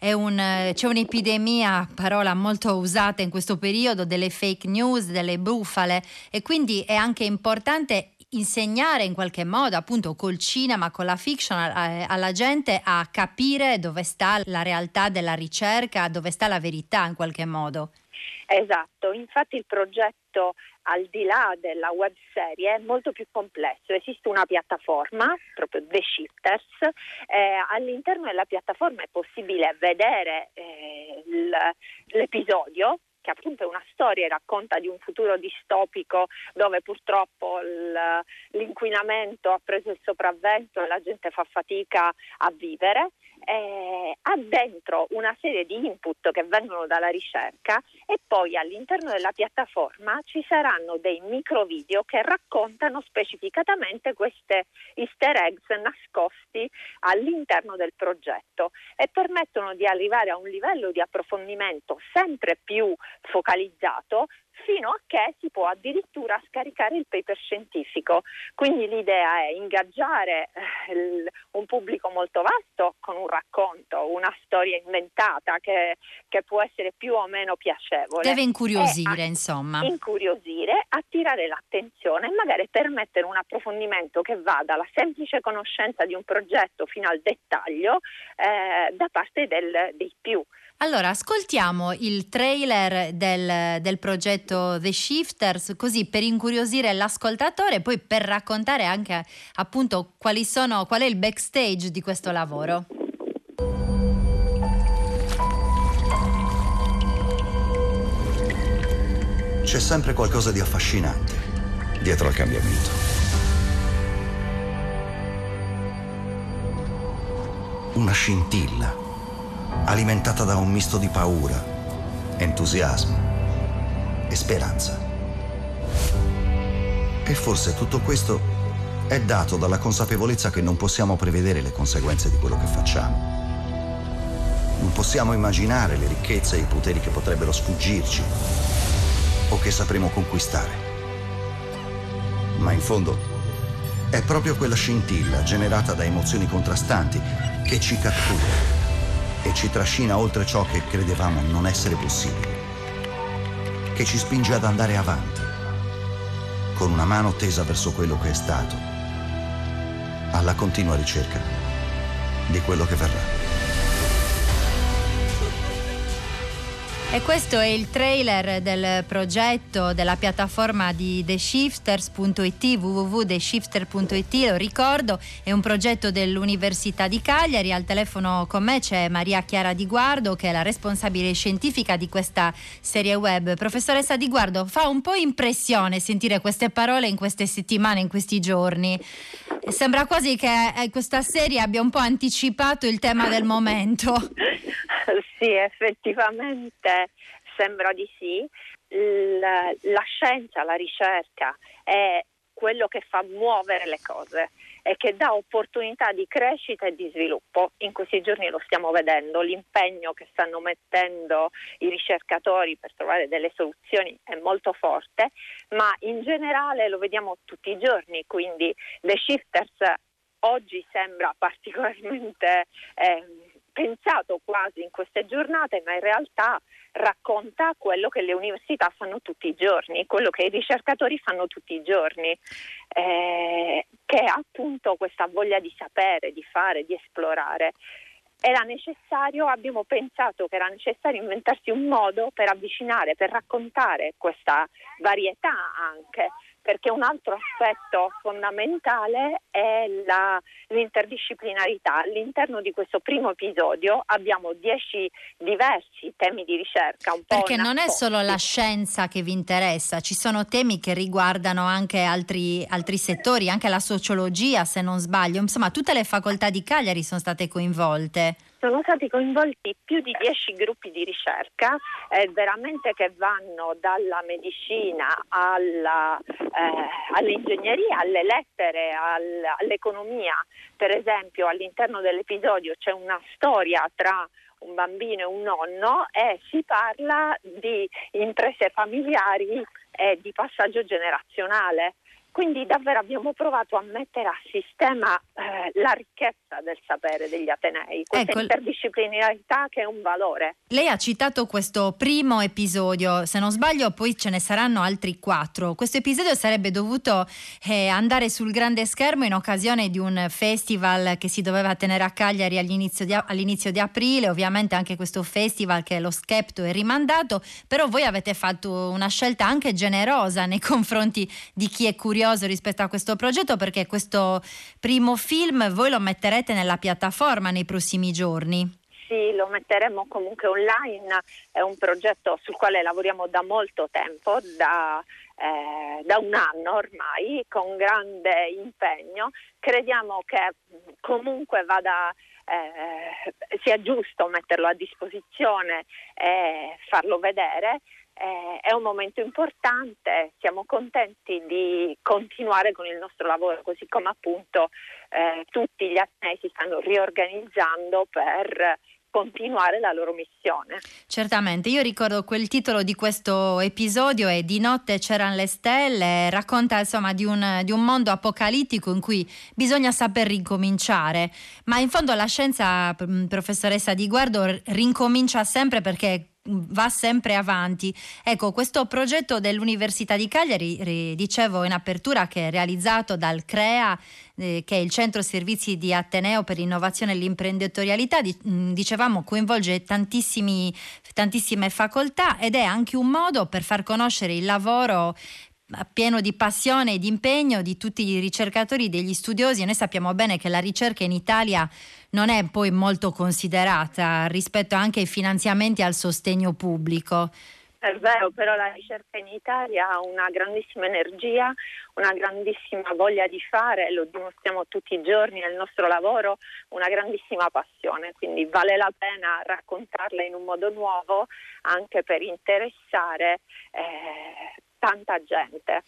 un, c'è un'epidemia, parola molto usata in questo periodo, delle fake news, delle bufale e quindi è anche importante insegnare in qualche modo, appunto col cinema, con la fiction, alla gente a capire dove sta la realtà della ricerca, dove sta la verità in qualche modo. Esatto, infatti il progetto al di là della web serie è molto più complesso. Esiste una piattaforma, proprio The Shifters, eh, all'interno della piattaforma è possibile vedere eh, l'episodio che appunto è una storia e racconta di un futuro distopico dove purtroppo l'inquinamento ha preso il sopravvento e la gente fa fatica a vivere eh, ha dentro una serie di input che vengono dalla ricerca e poi all'interno della piattaforma ci saranno dei micro video che raccontano specificatamente queste easter eggs nascosti all'interno del progetto e permettono di arrivare a un livello di approfondimento sempre più focalizzato fino a che si può addirittura scaricare il paper scientifico. Quindi l'idea è ingaggiare eh, un pubblico molto vasto con un racconto, una storia inventata che, che può essere più o meno piacevole. Deve incuriosire, a, insomma. Incuriosire, attirare l'attenzione e magari permettere un approfondimento che va dalla semplice conoscenza di un progetto fino al dettaglio eh, da parte del, dei più. Allora, ascoltiamo il trailer del, del, progetto The Shifters, così per incuriosire l'ascoltatore e poi per raccontare anche appunto quali sono, qual è il backstage di questo lavoro. C'è sempre qualcosa di affascinante dietro al cambiamento. una scintilla, alimentata da un misto di paura, entusiasmo e speranza. E forse tutto questo è dato dalla consapevolezza che non possiamo prevedere le conseguenze di quello che facciamo. Non possiamo immaginare le ricchezze e i poteri che potrebbero sfuggirci o che sapremo conquistare. Ma in fondo è proprio quella scintilla generata da emozioni contrastanti che ci cattura e ci trascina oltre ciò che credevamo non essere possibile, che ci spinge ad andare avanti, con una mano tesa verso quello che è stato, alla continua ricerca di quello che verrà. E questo è il trailer del progetto della piattaforma di theshifters.it, www.theshifter.it, lo ricordo, è un progetto dell'Università di Cagliari. Al telefono con me c'è Maria Chiara Di Guardo, che è la responsabile scientifica di questa serie web. Professoressa Di Guardo, fa un po' impressione sentire queste parole in queste settimane, in questi giorni. Sembra quasi che eh, questa serie abbia un po' anticipato il tema del momento. (laughs) Sì, effettivamente sembra di sì. La, la scienza, la ricerca è quello che fa muovere le cose e che dà opportunità di crescita e di sviluppo. In questi giorni lo stiamo vedendo, l'impegno che stanno mettendo i ricercatori per trovare delle soluzioni è molto forte, ma in generale lo vediamo tutti i giorni, quindi The Shifters oggi sembra particolarmente... Eh, pensato quasi in queste giornate, ma in realtà racconta quello che le università fanno tutti i giorni, quello che i ricercatori fanno tutti i giorni, eh, che è appunto questa voglia di sapere, di fare, di esplorare. Era necessario, abbiamo pensato che era necessario inventarsi un modo per avvicinare, per raccontare questa varietà anche perché un altro aspetto fondamentale è la, l'interdisciplinarità. All'interno di questo primo episodio abbiamo dieci diversi temi di ricerca. perché non è solo la scienza che vi interessa, ci sono temi che riguardano anche altri, altri settori, anche la sociologia se non sbaglio, insomma tutte le facoltà di Cagliari sono state coinvolte sono stati coinvolti più di dieci gruppi di ricerca, eh, veramente che vanno dalla medicina alla, eh, all'ingegneria, alle lettere, al, all'economia. Per esempio all'interno dell'episodio c'è una storia tra un bambino e un nonno e si parla di imprese familiari e di passaggio generazionale. Quindi davvero abbiamo provato a mettere a sistema eh, la ricchezza del sapere degli Atenei, questa ecco, interdisciplinarità che è un valore. Lei ha citato questo primo episodio, se non sbaglio poi ce ne saranno altri quattro. Questo episodio sarebbe dovuto eh, andare sul grande schermo in occasione di un festival che si doveva tenere a Cagliari all'inizio di, all'inizio di aprile, ovviamente anche questo festival che è lo Skepto è rimandato, però voi avete fatto una scelta anche generosa nei (laughs) confronti di chi è curioso curioso rispetto a questo progetto perché questo primo film voi lo metterete nella piattaforma nei prossimi giorni. Sì, lo metteremo comunque online, è un progetto sul quale lavoriamo da molto tempo, da, eh, da un anno ormai, con grande impegno. Crediamo che comunque vada eh, sia giusto metterlo a disposizione e farlo vedere eh, è un momento importante, siamo contenti di continuare con il nostro lavoro, così come appunto eh, tutti gli atnei si stanno riorganizzando per continuare la loro missione. Certamente, io ricordo quel titolo di questo episodio è Di notte c'erano le stelle, racconta insomma di un, di un, mondo apocalittico in cui bisogna saper ricominciare, ma in fondo la scienza, professoressa Di Guardo, rincomincia sempre perché va sempre avanti. Ecco, questo progetto dell'Università di Cagliari, dicevo in apertura, che è realizzato dal CREA, eh, che è il Centro Servizi di Ateneo per l'innovazione e l'imprenditorialità, di, mh, dicevamo coinvolge tantissime facoltà ed è anche un modo per far conoscere il lavoro pieno di passione e di impegno di tutti i ricercatori, degli studiosi. Noi sappiamo bene che la ricerca in Italia non è poi molto considerata rispetto anche ai finanziamenti al sostegno pubblico. È vero, però la ricerca in Italia ha una grandissima energia, una grandissima voglia di fare, lo dimostriamo tutti i giorni nel nostro lavoro, una grandissima passione, quindi vale la pena raccontarla in un modo nuovo anche per interessare eh, tanta gente.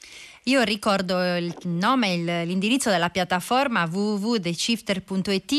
Io ricordo il nome, il, l'indirizzo della piattaforma www.theshifter.it,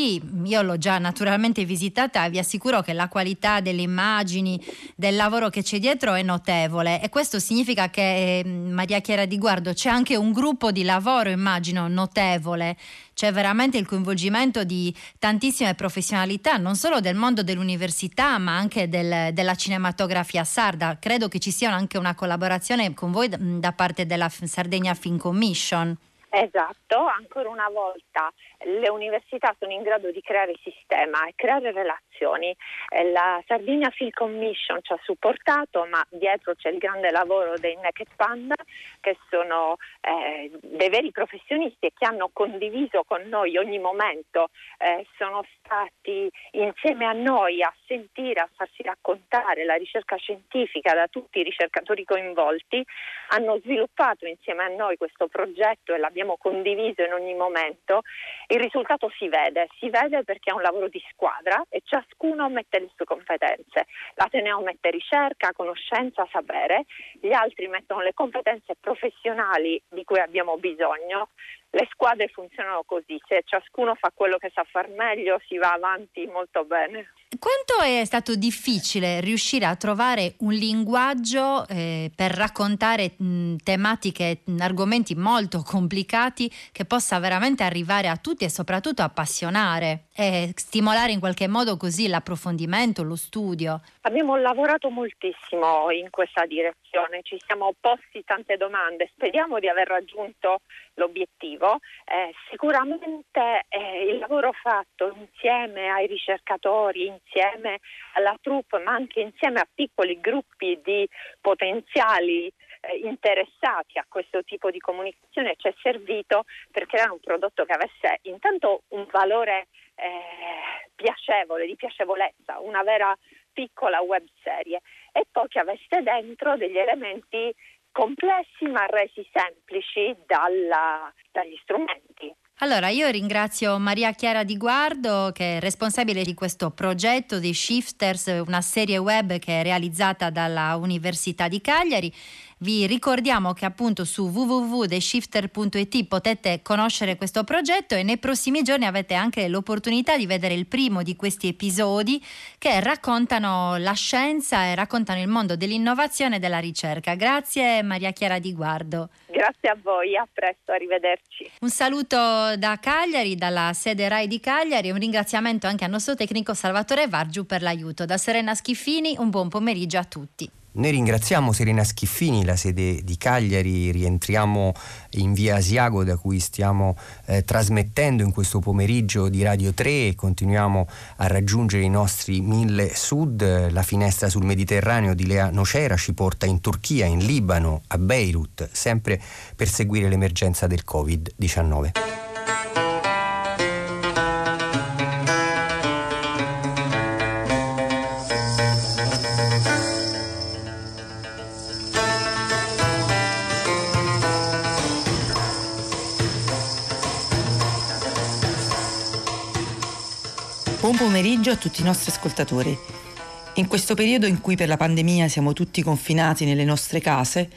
io l'ho già naturalmente visitata e vi assicuro che la qualità delle immagini, del lavoro che c'è dietro è notevole e questo significa che eh, Maria Chiara di Guardo c'è anche un gruppo di lavoro, immagino, notevole c'è veramente il coinvolgimento di tantissime professionalità, non solo del mondo dell'università, ma anche del, della cinematografia sarda. Credo che ci sia anche una collaborazione con voi da parte della Sardegna Film Commission. Esatto, ancora una volta le università sono in grado di creare sistema e creare relazioni. Eh, la Sardegna Film Commission ci ha supportato, ma dietro c'è il grande lavoro dei Naked Panda, che sono eh, dei veri professionisti e che hanno condiviso con noi ogni momento, eh, sono stati insieme a noi a sentire, a farsi raccontare la ricerca scientifica da tutti i ricercatori coinvolti, hanno sviluppato insieme a noi questo progetto e l'abbiamo abbiamo condiviso in ogni momento, il risultato si vede, si vede perché è un lavoro di squadra e ciascuno mette le sue competenze. L'Ateneo mette ricerca, conoscenza, sapere, gli altri mettono le competenze professionali di cui abbiamo bisogno. Le squadre funzionano così, se ciascuno fa quello che sa far meglio si va avanti molto bene. Quanto è stato difficile riuscire a trovare un linguaggio eh, per raccontare mh, tematiche, mh, argomenti molto complicati che possa veramente arrivare a tutti e soprattutto appassionare e stimolare in qualche modo così l'approfondimento, lo studio? Abbiamo lavorato moltissimo in questa direzione, ci siamo posti tante domande, speriamo di aver raggiunto l'obiettivo. Eh, sicuramente eh, il lavoro fatto insieme ai ricercatori, insieme alla troupe, ma anche insieme a piccoli gruppi di potenziali eh, interessati a questo tipo di comunicazione ci è servito per creare un prodotto che avesse intanto un valore eh, piacevole, di piacevolezza, una vera piccola web serie e poi che avesse dentro degli elementi complessi ma resi semplici dalla, dagli strumenti. Allora, io ringrazio Maria Chiara Di Guardo, che è responsabile di questo progetto di Shifters, una serie web che è realizzata dalla Università di Cagliari. Vi ricordiamo che appunto su www.theshifter.it potete conoscere questo progetto e nei prossimi giorni avete anche l'opportunità di vedere il primo di questi episodi che raccontano la scienza e raccontano il mondo dell'innovazione e della ricerca. Grazie Maria Chiara Di Guardo. Grazie a voi, a presto, arrivederci. Un saluto da Cagliari, dalla sede RAI di Cagliari e un ringraziamento anche al nostro tecnico Salvatore Vargiu per l'aiuto. Da Serena Schiffini un buon pomeriggio a tutti. Noi ringraziamo Serena Schiffini, la sede di Cagliari, rientriamo in via Asiago da cui stiamo eh, trasmettendo in questo pomeriggio di Radio 3 e continuiamo a raggiungere i nostri mille sud. La finestra sul Mediterraneo di Lea Nocera ci porta in Turchia, in Libano, a Beirut, sempre per seguire l'emergenza del Covid-19. Pomeriggio a tutti i nostri ascoltatori. In questo periodo in cui per la pandemia siamo tutti confinati nelle nostre case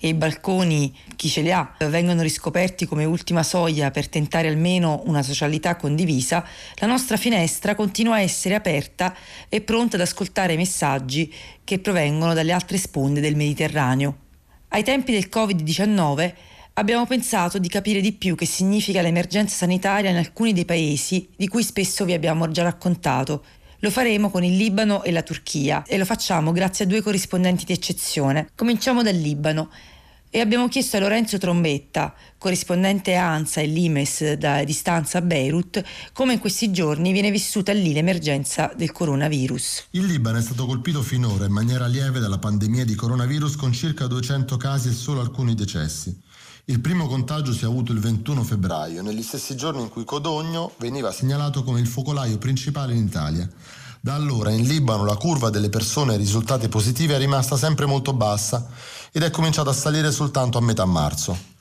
e i balconi, chi ce li ha, vengono riscoperti come ultima soglia per tentare almeno una socialità condivisa, la nostra finestra continua a essere aperta e pronta ad ascoltare messaggi che provengono dalle altre sponde del Mediterraneo. Ai tempi del Covid-19 abbiamo pensato di capire di più che significa l'emergenza sanitaria in alcuni dei paesi di cui spesso vi abbiamo già raccontato. Lo faremo con il Libano e la Turchia e lo facciamo grazie a due corrispondenti di eccezione. Cominciamo dal Libano e abbiamo chiesto a Lorenzo Trombetta, corrispondente ANSA e Limes da distanza a Beirut, come in questi giorni viene vissuta lì l'emergenza del coronavirus. Il Libano è stato colpito finora in maniera lieve dalla pandemia di coronavirus con circa 200 casi e solo alcuni decessi. Il primo contagio si è avuto il 21 febbraio, negli stessi giorni in cui Codogno veniva segnalato come il focolaio principale in Italia. Da allora in Libano la curva delle persone risultate positive è rimasta sempre molto bassa ed è cominciata a salire soltanto a metà marzo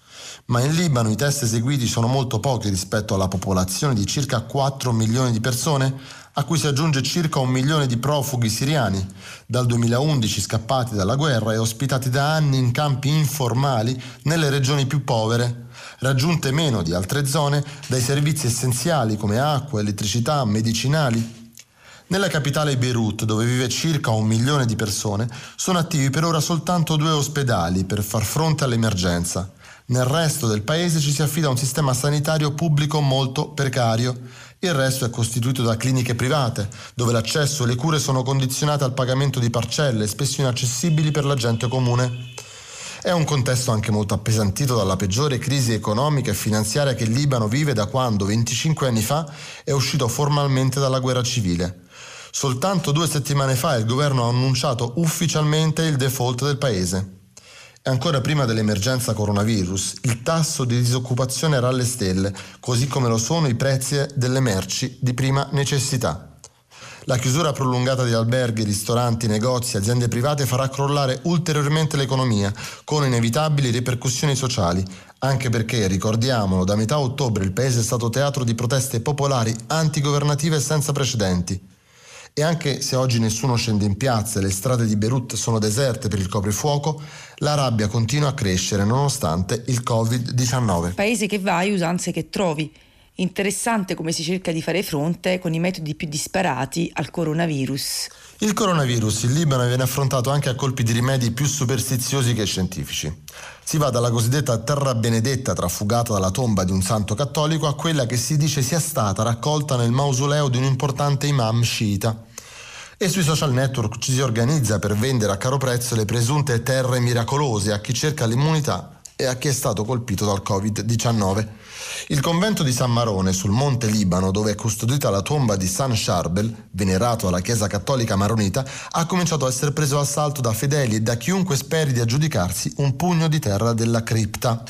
ma in Libano i test eseguiti sono molto pochi rispetto alla popolazione di circa 4 milioni di persone, a cui si aggiunge circa un milione di profughi siriani, dal 2011 scappati dalla guerra e ospitati da anni in campi informali nelle regioni più povere, raggiunte meno di altre zone dai servizi essenziali come acqua, elettricità, medicinali. Nella capitale Beirut, dove vive circa un milione di persone, sono attivi per ora soltanto due ospedali per far fronte all'emergenza. Nel resto del paese ci si affida a un sistema sanitario pubblico molto precario. Il resto è costituito da cliniche private, dove l'accesso e le cure sono condizionate al pagamento di parcelle, spesso inaccessibili per la gente comune. È un contesto anche molto appesantito dalla peggiore crisi economica e finanziaria che il Libano vive da quando, 25 anni fa, è uscito formalmente dalla guerra civile. Soltanto due settimane fa il governo ha annunciato ufficialmente il default del paese. Ancora prima dell'emergenza coronavirus, il tasso di disoccupazione era alle stelle, così come lo sono i prezzi delle merci di prima necessità. La chiusura prolungata di alberghi, ristoranti, negozi, aziende private farà crollare ulteriormente l'economia, con inevitabili ripercussioni sociali, anche perché, ricordiamolo, da metà ottobre il paese è stato teatro di proteste popolari antigovernative senza precedenti. E anche se oggi nessuno scende in piazza e le strade di Beirut sono deserte per il coprifuoco, la rabbia continua a crescere nonostante il Covid-19. Paese che vai, usanze che trovi. Interessante come si cerca di fare fronte con i metodi più disparati al coronavirus. Il coronavirus in Libano viene affrontato anche a colpi di rimedi più superstiziosi che scientifici. Si va dalla cosiddetta terra benedetta trafugata dalla tomba di un santo cattolico a quella che si dice sia stata raccolta nel mausoleo di un importante imam sciita. E sui social network ci si organizza per vendere a caro prezzo le presunte terre miracolose a chi cerca l'immunità e a chi è stato colpito dal Covid-19. Il convento di San Marone sul Monte Libano, dove è custodita la tomba di San Charbel, venerato alla Chiesa Cattolica Maronita, ha cominciato a essere preso assalto da fedeli e da chiunque speri di aggiudicarsi un pugno di terra della cripta.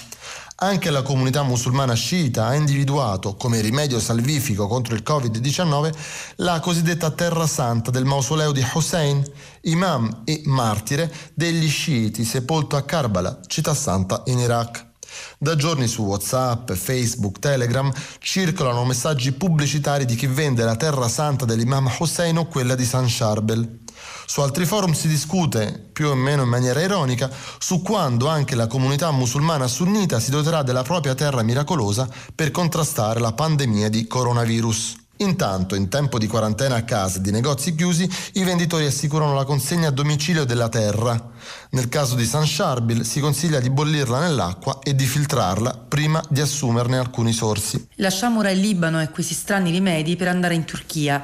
Anche la comunità musulmana sciita ha individuato come rimedio salvifico contro il Covid-19 la cosiddetta Terra Santa del mausoleo di Hussein, imam e martire degli sciiti sepolto a Karbala, città santa in Iraq. Da giorni su WhatsApp, Facebook, Telegram circolano messaggi pubblicitari di chi vende la terra santa dell'imam Hussein o quella di San Charbel. Su altri forum si discute, più o meno in maniera ironica, su quando anche la comunità musulmana sunnita si doterà della propria terra miracolosa per contrastare la pandemia di coronavirus. Intanto, in tempo di quarantena a casa e di negozi chiusi, i venditori assicurano la consegna a domicilio della terra. Nel caso di San Sharbil si consiglia di bollirla nell'acqua e di filtrarla prima di assumerne alcuni sorsi. Lasciamo ora il Libano e questi strani rimedi per andare in Turchia.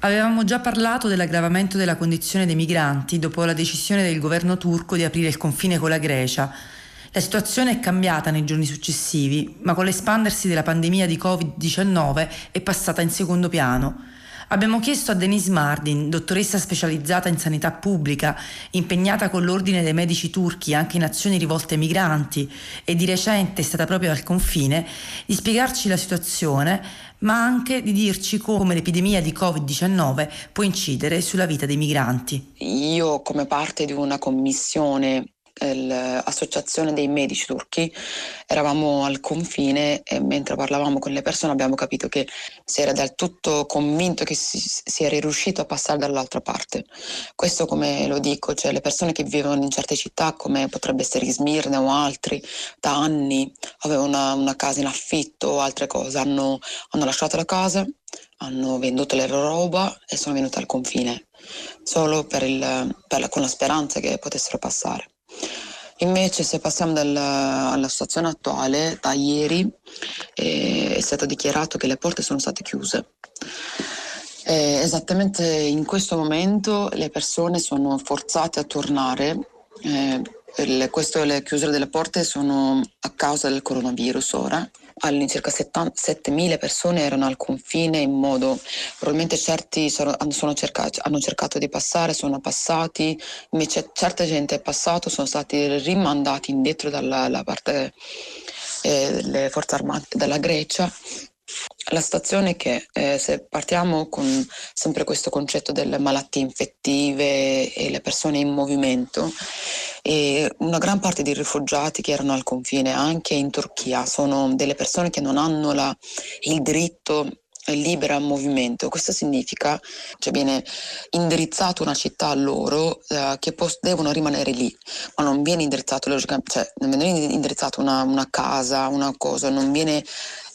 Avevamo già parlato dell'aggravamento della condizione dei migranti dopo la decisione del governo turco di aprire il confine con la Grecia. La situazione è cambiata nei giorni successivi, ma con l'espandersi della pandemia di Covid-19 è passata in secondo piano. Abbiamo chiesto a Denise Mardin, dottoressa specializzata in sanità pubblica, impegnata con l'ordine dei medici turchi anche in azioni rivolte ai migranti e di recente è stata proprio al confine, di spiegarci la situazione, ma anche di dirci come l'epidemia di Covid-19 può incidere sulla vita dei migranti. Io come parte di una commissione l'associazione dei medici turchi, eravamo al confine e mentre parlavamo con le persone abbiamo capito che si era del tutto convinto che si, si era riuscito a passare dall'altra parte. Questo come lo dico, cioè le persone che vivono in certe città come potrebbe essere Smirne o altri, da anni avevano una, una casa in affitto o altre cose, hanno, hanno lasciato la casa, hanno venduto la loro roba e sono venute al confine solo per il, per la, con la speranza che potessero passare. Invece se passiamo dal, alla situazione attuale, da ieri eh, è stato dichiarato che le porte sono state chiuse. Eh, esattamente in questo momento le persone sono forzate a tornare. Eh, le, questo, le chiusure delle porte sono a causa del coronavirus ora all'incirca 7.000 persone erano al confine in modo, probabilmente certi sono, sono cercati, hanno cercato di passare, sono passati, invece certa gente è passato, sono stati rimandati indietro dalla parte eh, forze armate della Grecia La situazione è che eh, se partiamo con sempre questo concetto delle malattie infettive e le persone in movimento, e una gran parte dei rifugiati che erano al confine anche in Turchia sono delle persone che non hanno la, il diritto libera movimento. Questo significa cioè viene indirizzato una città a loro eh, che pos- devono rimanere lì, ma non viene indirizzato, cioè, indirizzato una, una casa, una cosa, non viene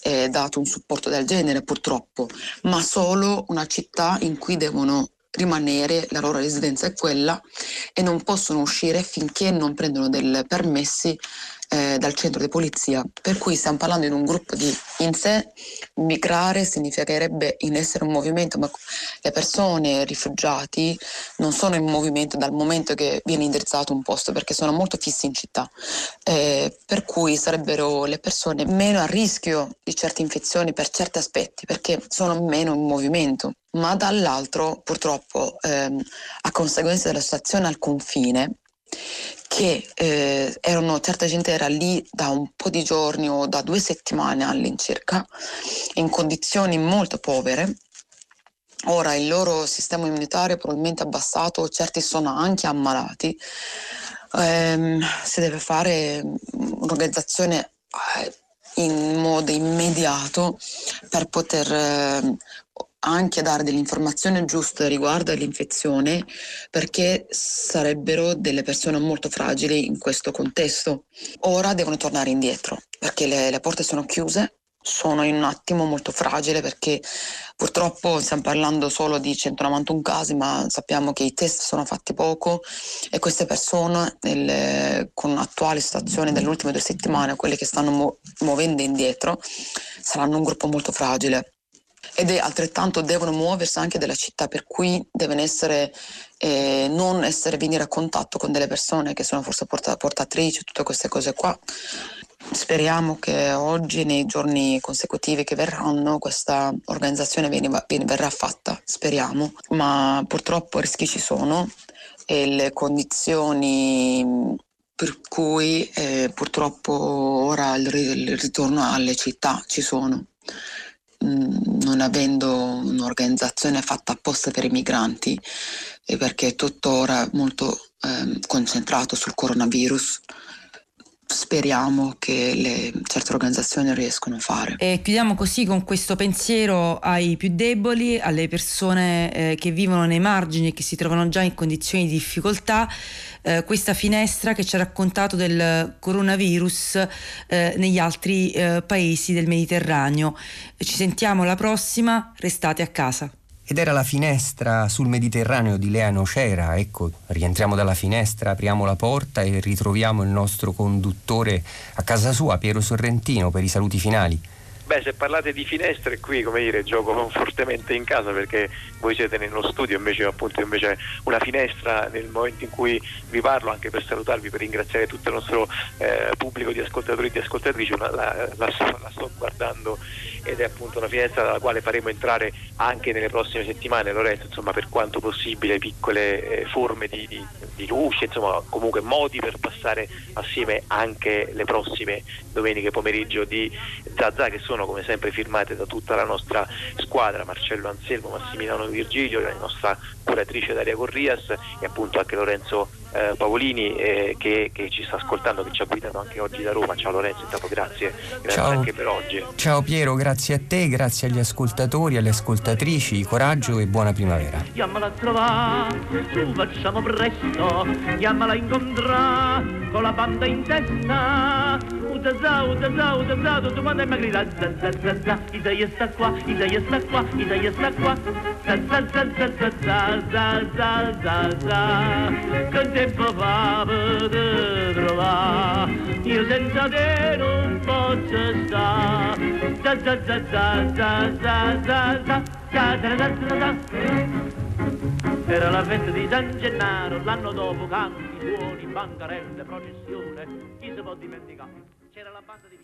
eh, dato un supporto del genere purtroppo, ma solo una città in cui devono rimanere, la loro residenza è quella e non possono uscire finché non prendono dei permessi eh, dal centro di polizia, per cui stiamo parlando di un gruppo di in sé migrare significherebbe in essere un movimento, ma le persone rifugiati non sono in movimento dal momento che viene indirizzato un posto perché sono molto fissi in città, eh, per cui sarebbero le persone meno a rischio di certe infezioni per certi aspetti perché sono meno in movimento. Ma dall'altro purtroppo ehm, a conseguenza della situazione al confine che eh, erano, certa gente era lì da un po' di giorni o da due settimane all'incirca, in condizioni molto povere. Ora il loro sistema immunitario è probabilmente abbassato, certi sono anche ammalati. Eh, si deve fare un'organizzazione eh, in modo immediato per poter eh, anche dare delle informazioni giuste riguardo all'infezione perché sarebbero delle persone molto fragili in questo contesto. Ora devono tornare indietro perché le, le porte sono chiuse, sono in un attimo molto fragile perché purtroppo stiamo parlando solo di 191 casi ma sappiamo che i test sono fatti poco e queste persone nel, con l'attuale situazione delle ultime due settimane, quelle che stanno mu- muovendo indietro, saranno un gruppo molto fragile ed è altrettanto devono muoversi anche dalla città, per cui devono essere, eh, non essere venire a contatto con delle persone che sono forse porta- portatrici, tutte queste cose qua. Speriamo che oggi, nei giorni consecutivi che verranno, questa organizzazione viene, viene, verrà fatta, speriamo, ma purtroppo rischi ci sono e le condizioni per cui eh, purtroppo ora il ritorno alle città ci sono. Mm, non avendo un'organizzazione fatta apposta per i migranti perché è tuttora molto eh, concentrato sul coronavirus speriamo che le, certe organizzazioni riescono a fare. E chiudiamo così con questo pensiero ai più deboli, alle persone eh, che vivono nei margini e che si trovano già in condizioni di difficoltà, eh, questa finestra che ci ha raccontato del coronavirus eh, negli altri eh, paesi del Mediterraneo. Ci sentiamo alla prossima, restate a casa. Ed era la finestra sul Mediterraneo di Lea Nocera, ecco, rientriamo dalla finestra, apriamo la porta e ritroviamo il nostro conduttore a casa sua, Piero Sorrentino, per i saluti finali. Beh, se parlate di finestre qui, come dire, gioco fortemente in casa perché voi siete nello studio, invece appunto invece una finestra nel momento in cui vi parlo, anche per salutarvi, per ringraziare tutto il nostro eh, pubblico di ascoltatori e di ascoltatrici, una, la, la, la sto guardando ed è appunto una finestra dalla quale faremo entrare anche nelle prossime settimane, Lorenzo, insomma per quanto possibile piccole eh, forme di, di, di, luce, insomma comunque modi per passare assieme anche le prossime domeniche pomeriggio di Zazà che sono come sempre firmate da tutta la nostra squadra, Marcello Anselmo, Massimiliano Virgilio, la nostra curatrice Daria Corrias e appunto anche Lorenzo eh, Paolini eh, che, che, ci sta ascoltando, che ci ha guidato anche oggi da Roma. Ciao Lorenzo, intanto grazie, grazie Ciao. anche per oggi. Ciao Piero, grazie a te, grazie agli ascoltatori, alle ascoltatrici, coraggio e buona primavera. Chiamala a trovare, su facciamo presto, chiamala a incontrare con la banda in testa. Utazà, utazà, utazà, tutto quanto è za za za za, Isaia sta qua, Isaia sta qua, Isaia sta qua, za za za za za za za za za za tempo fa per trovare io senza te non posso stare za za za za za za za za za za za za era la festa di San Gennaro l'anno dopo canti, suoni, bancarelle, processione chi si può dimenticare c'era la banda di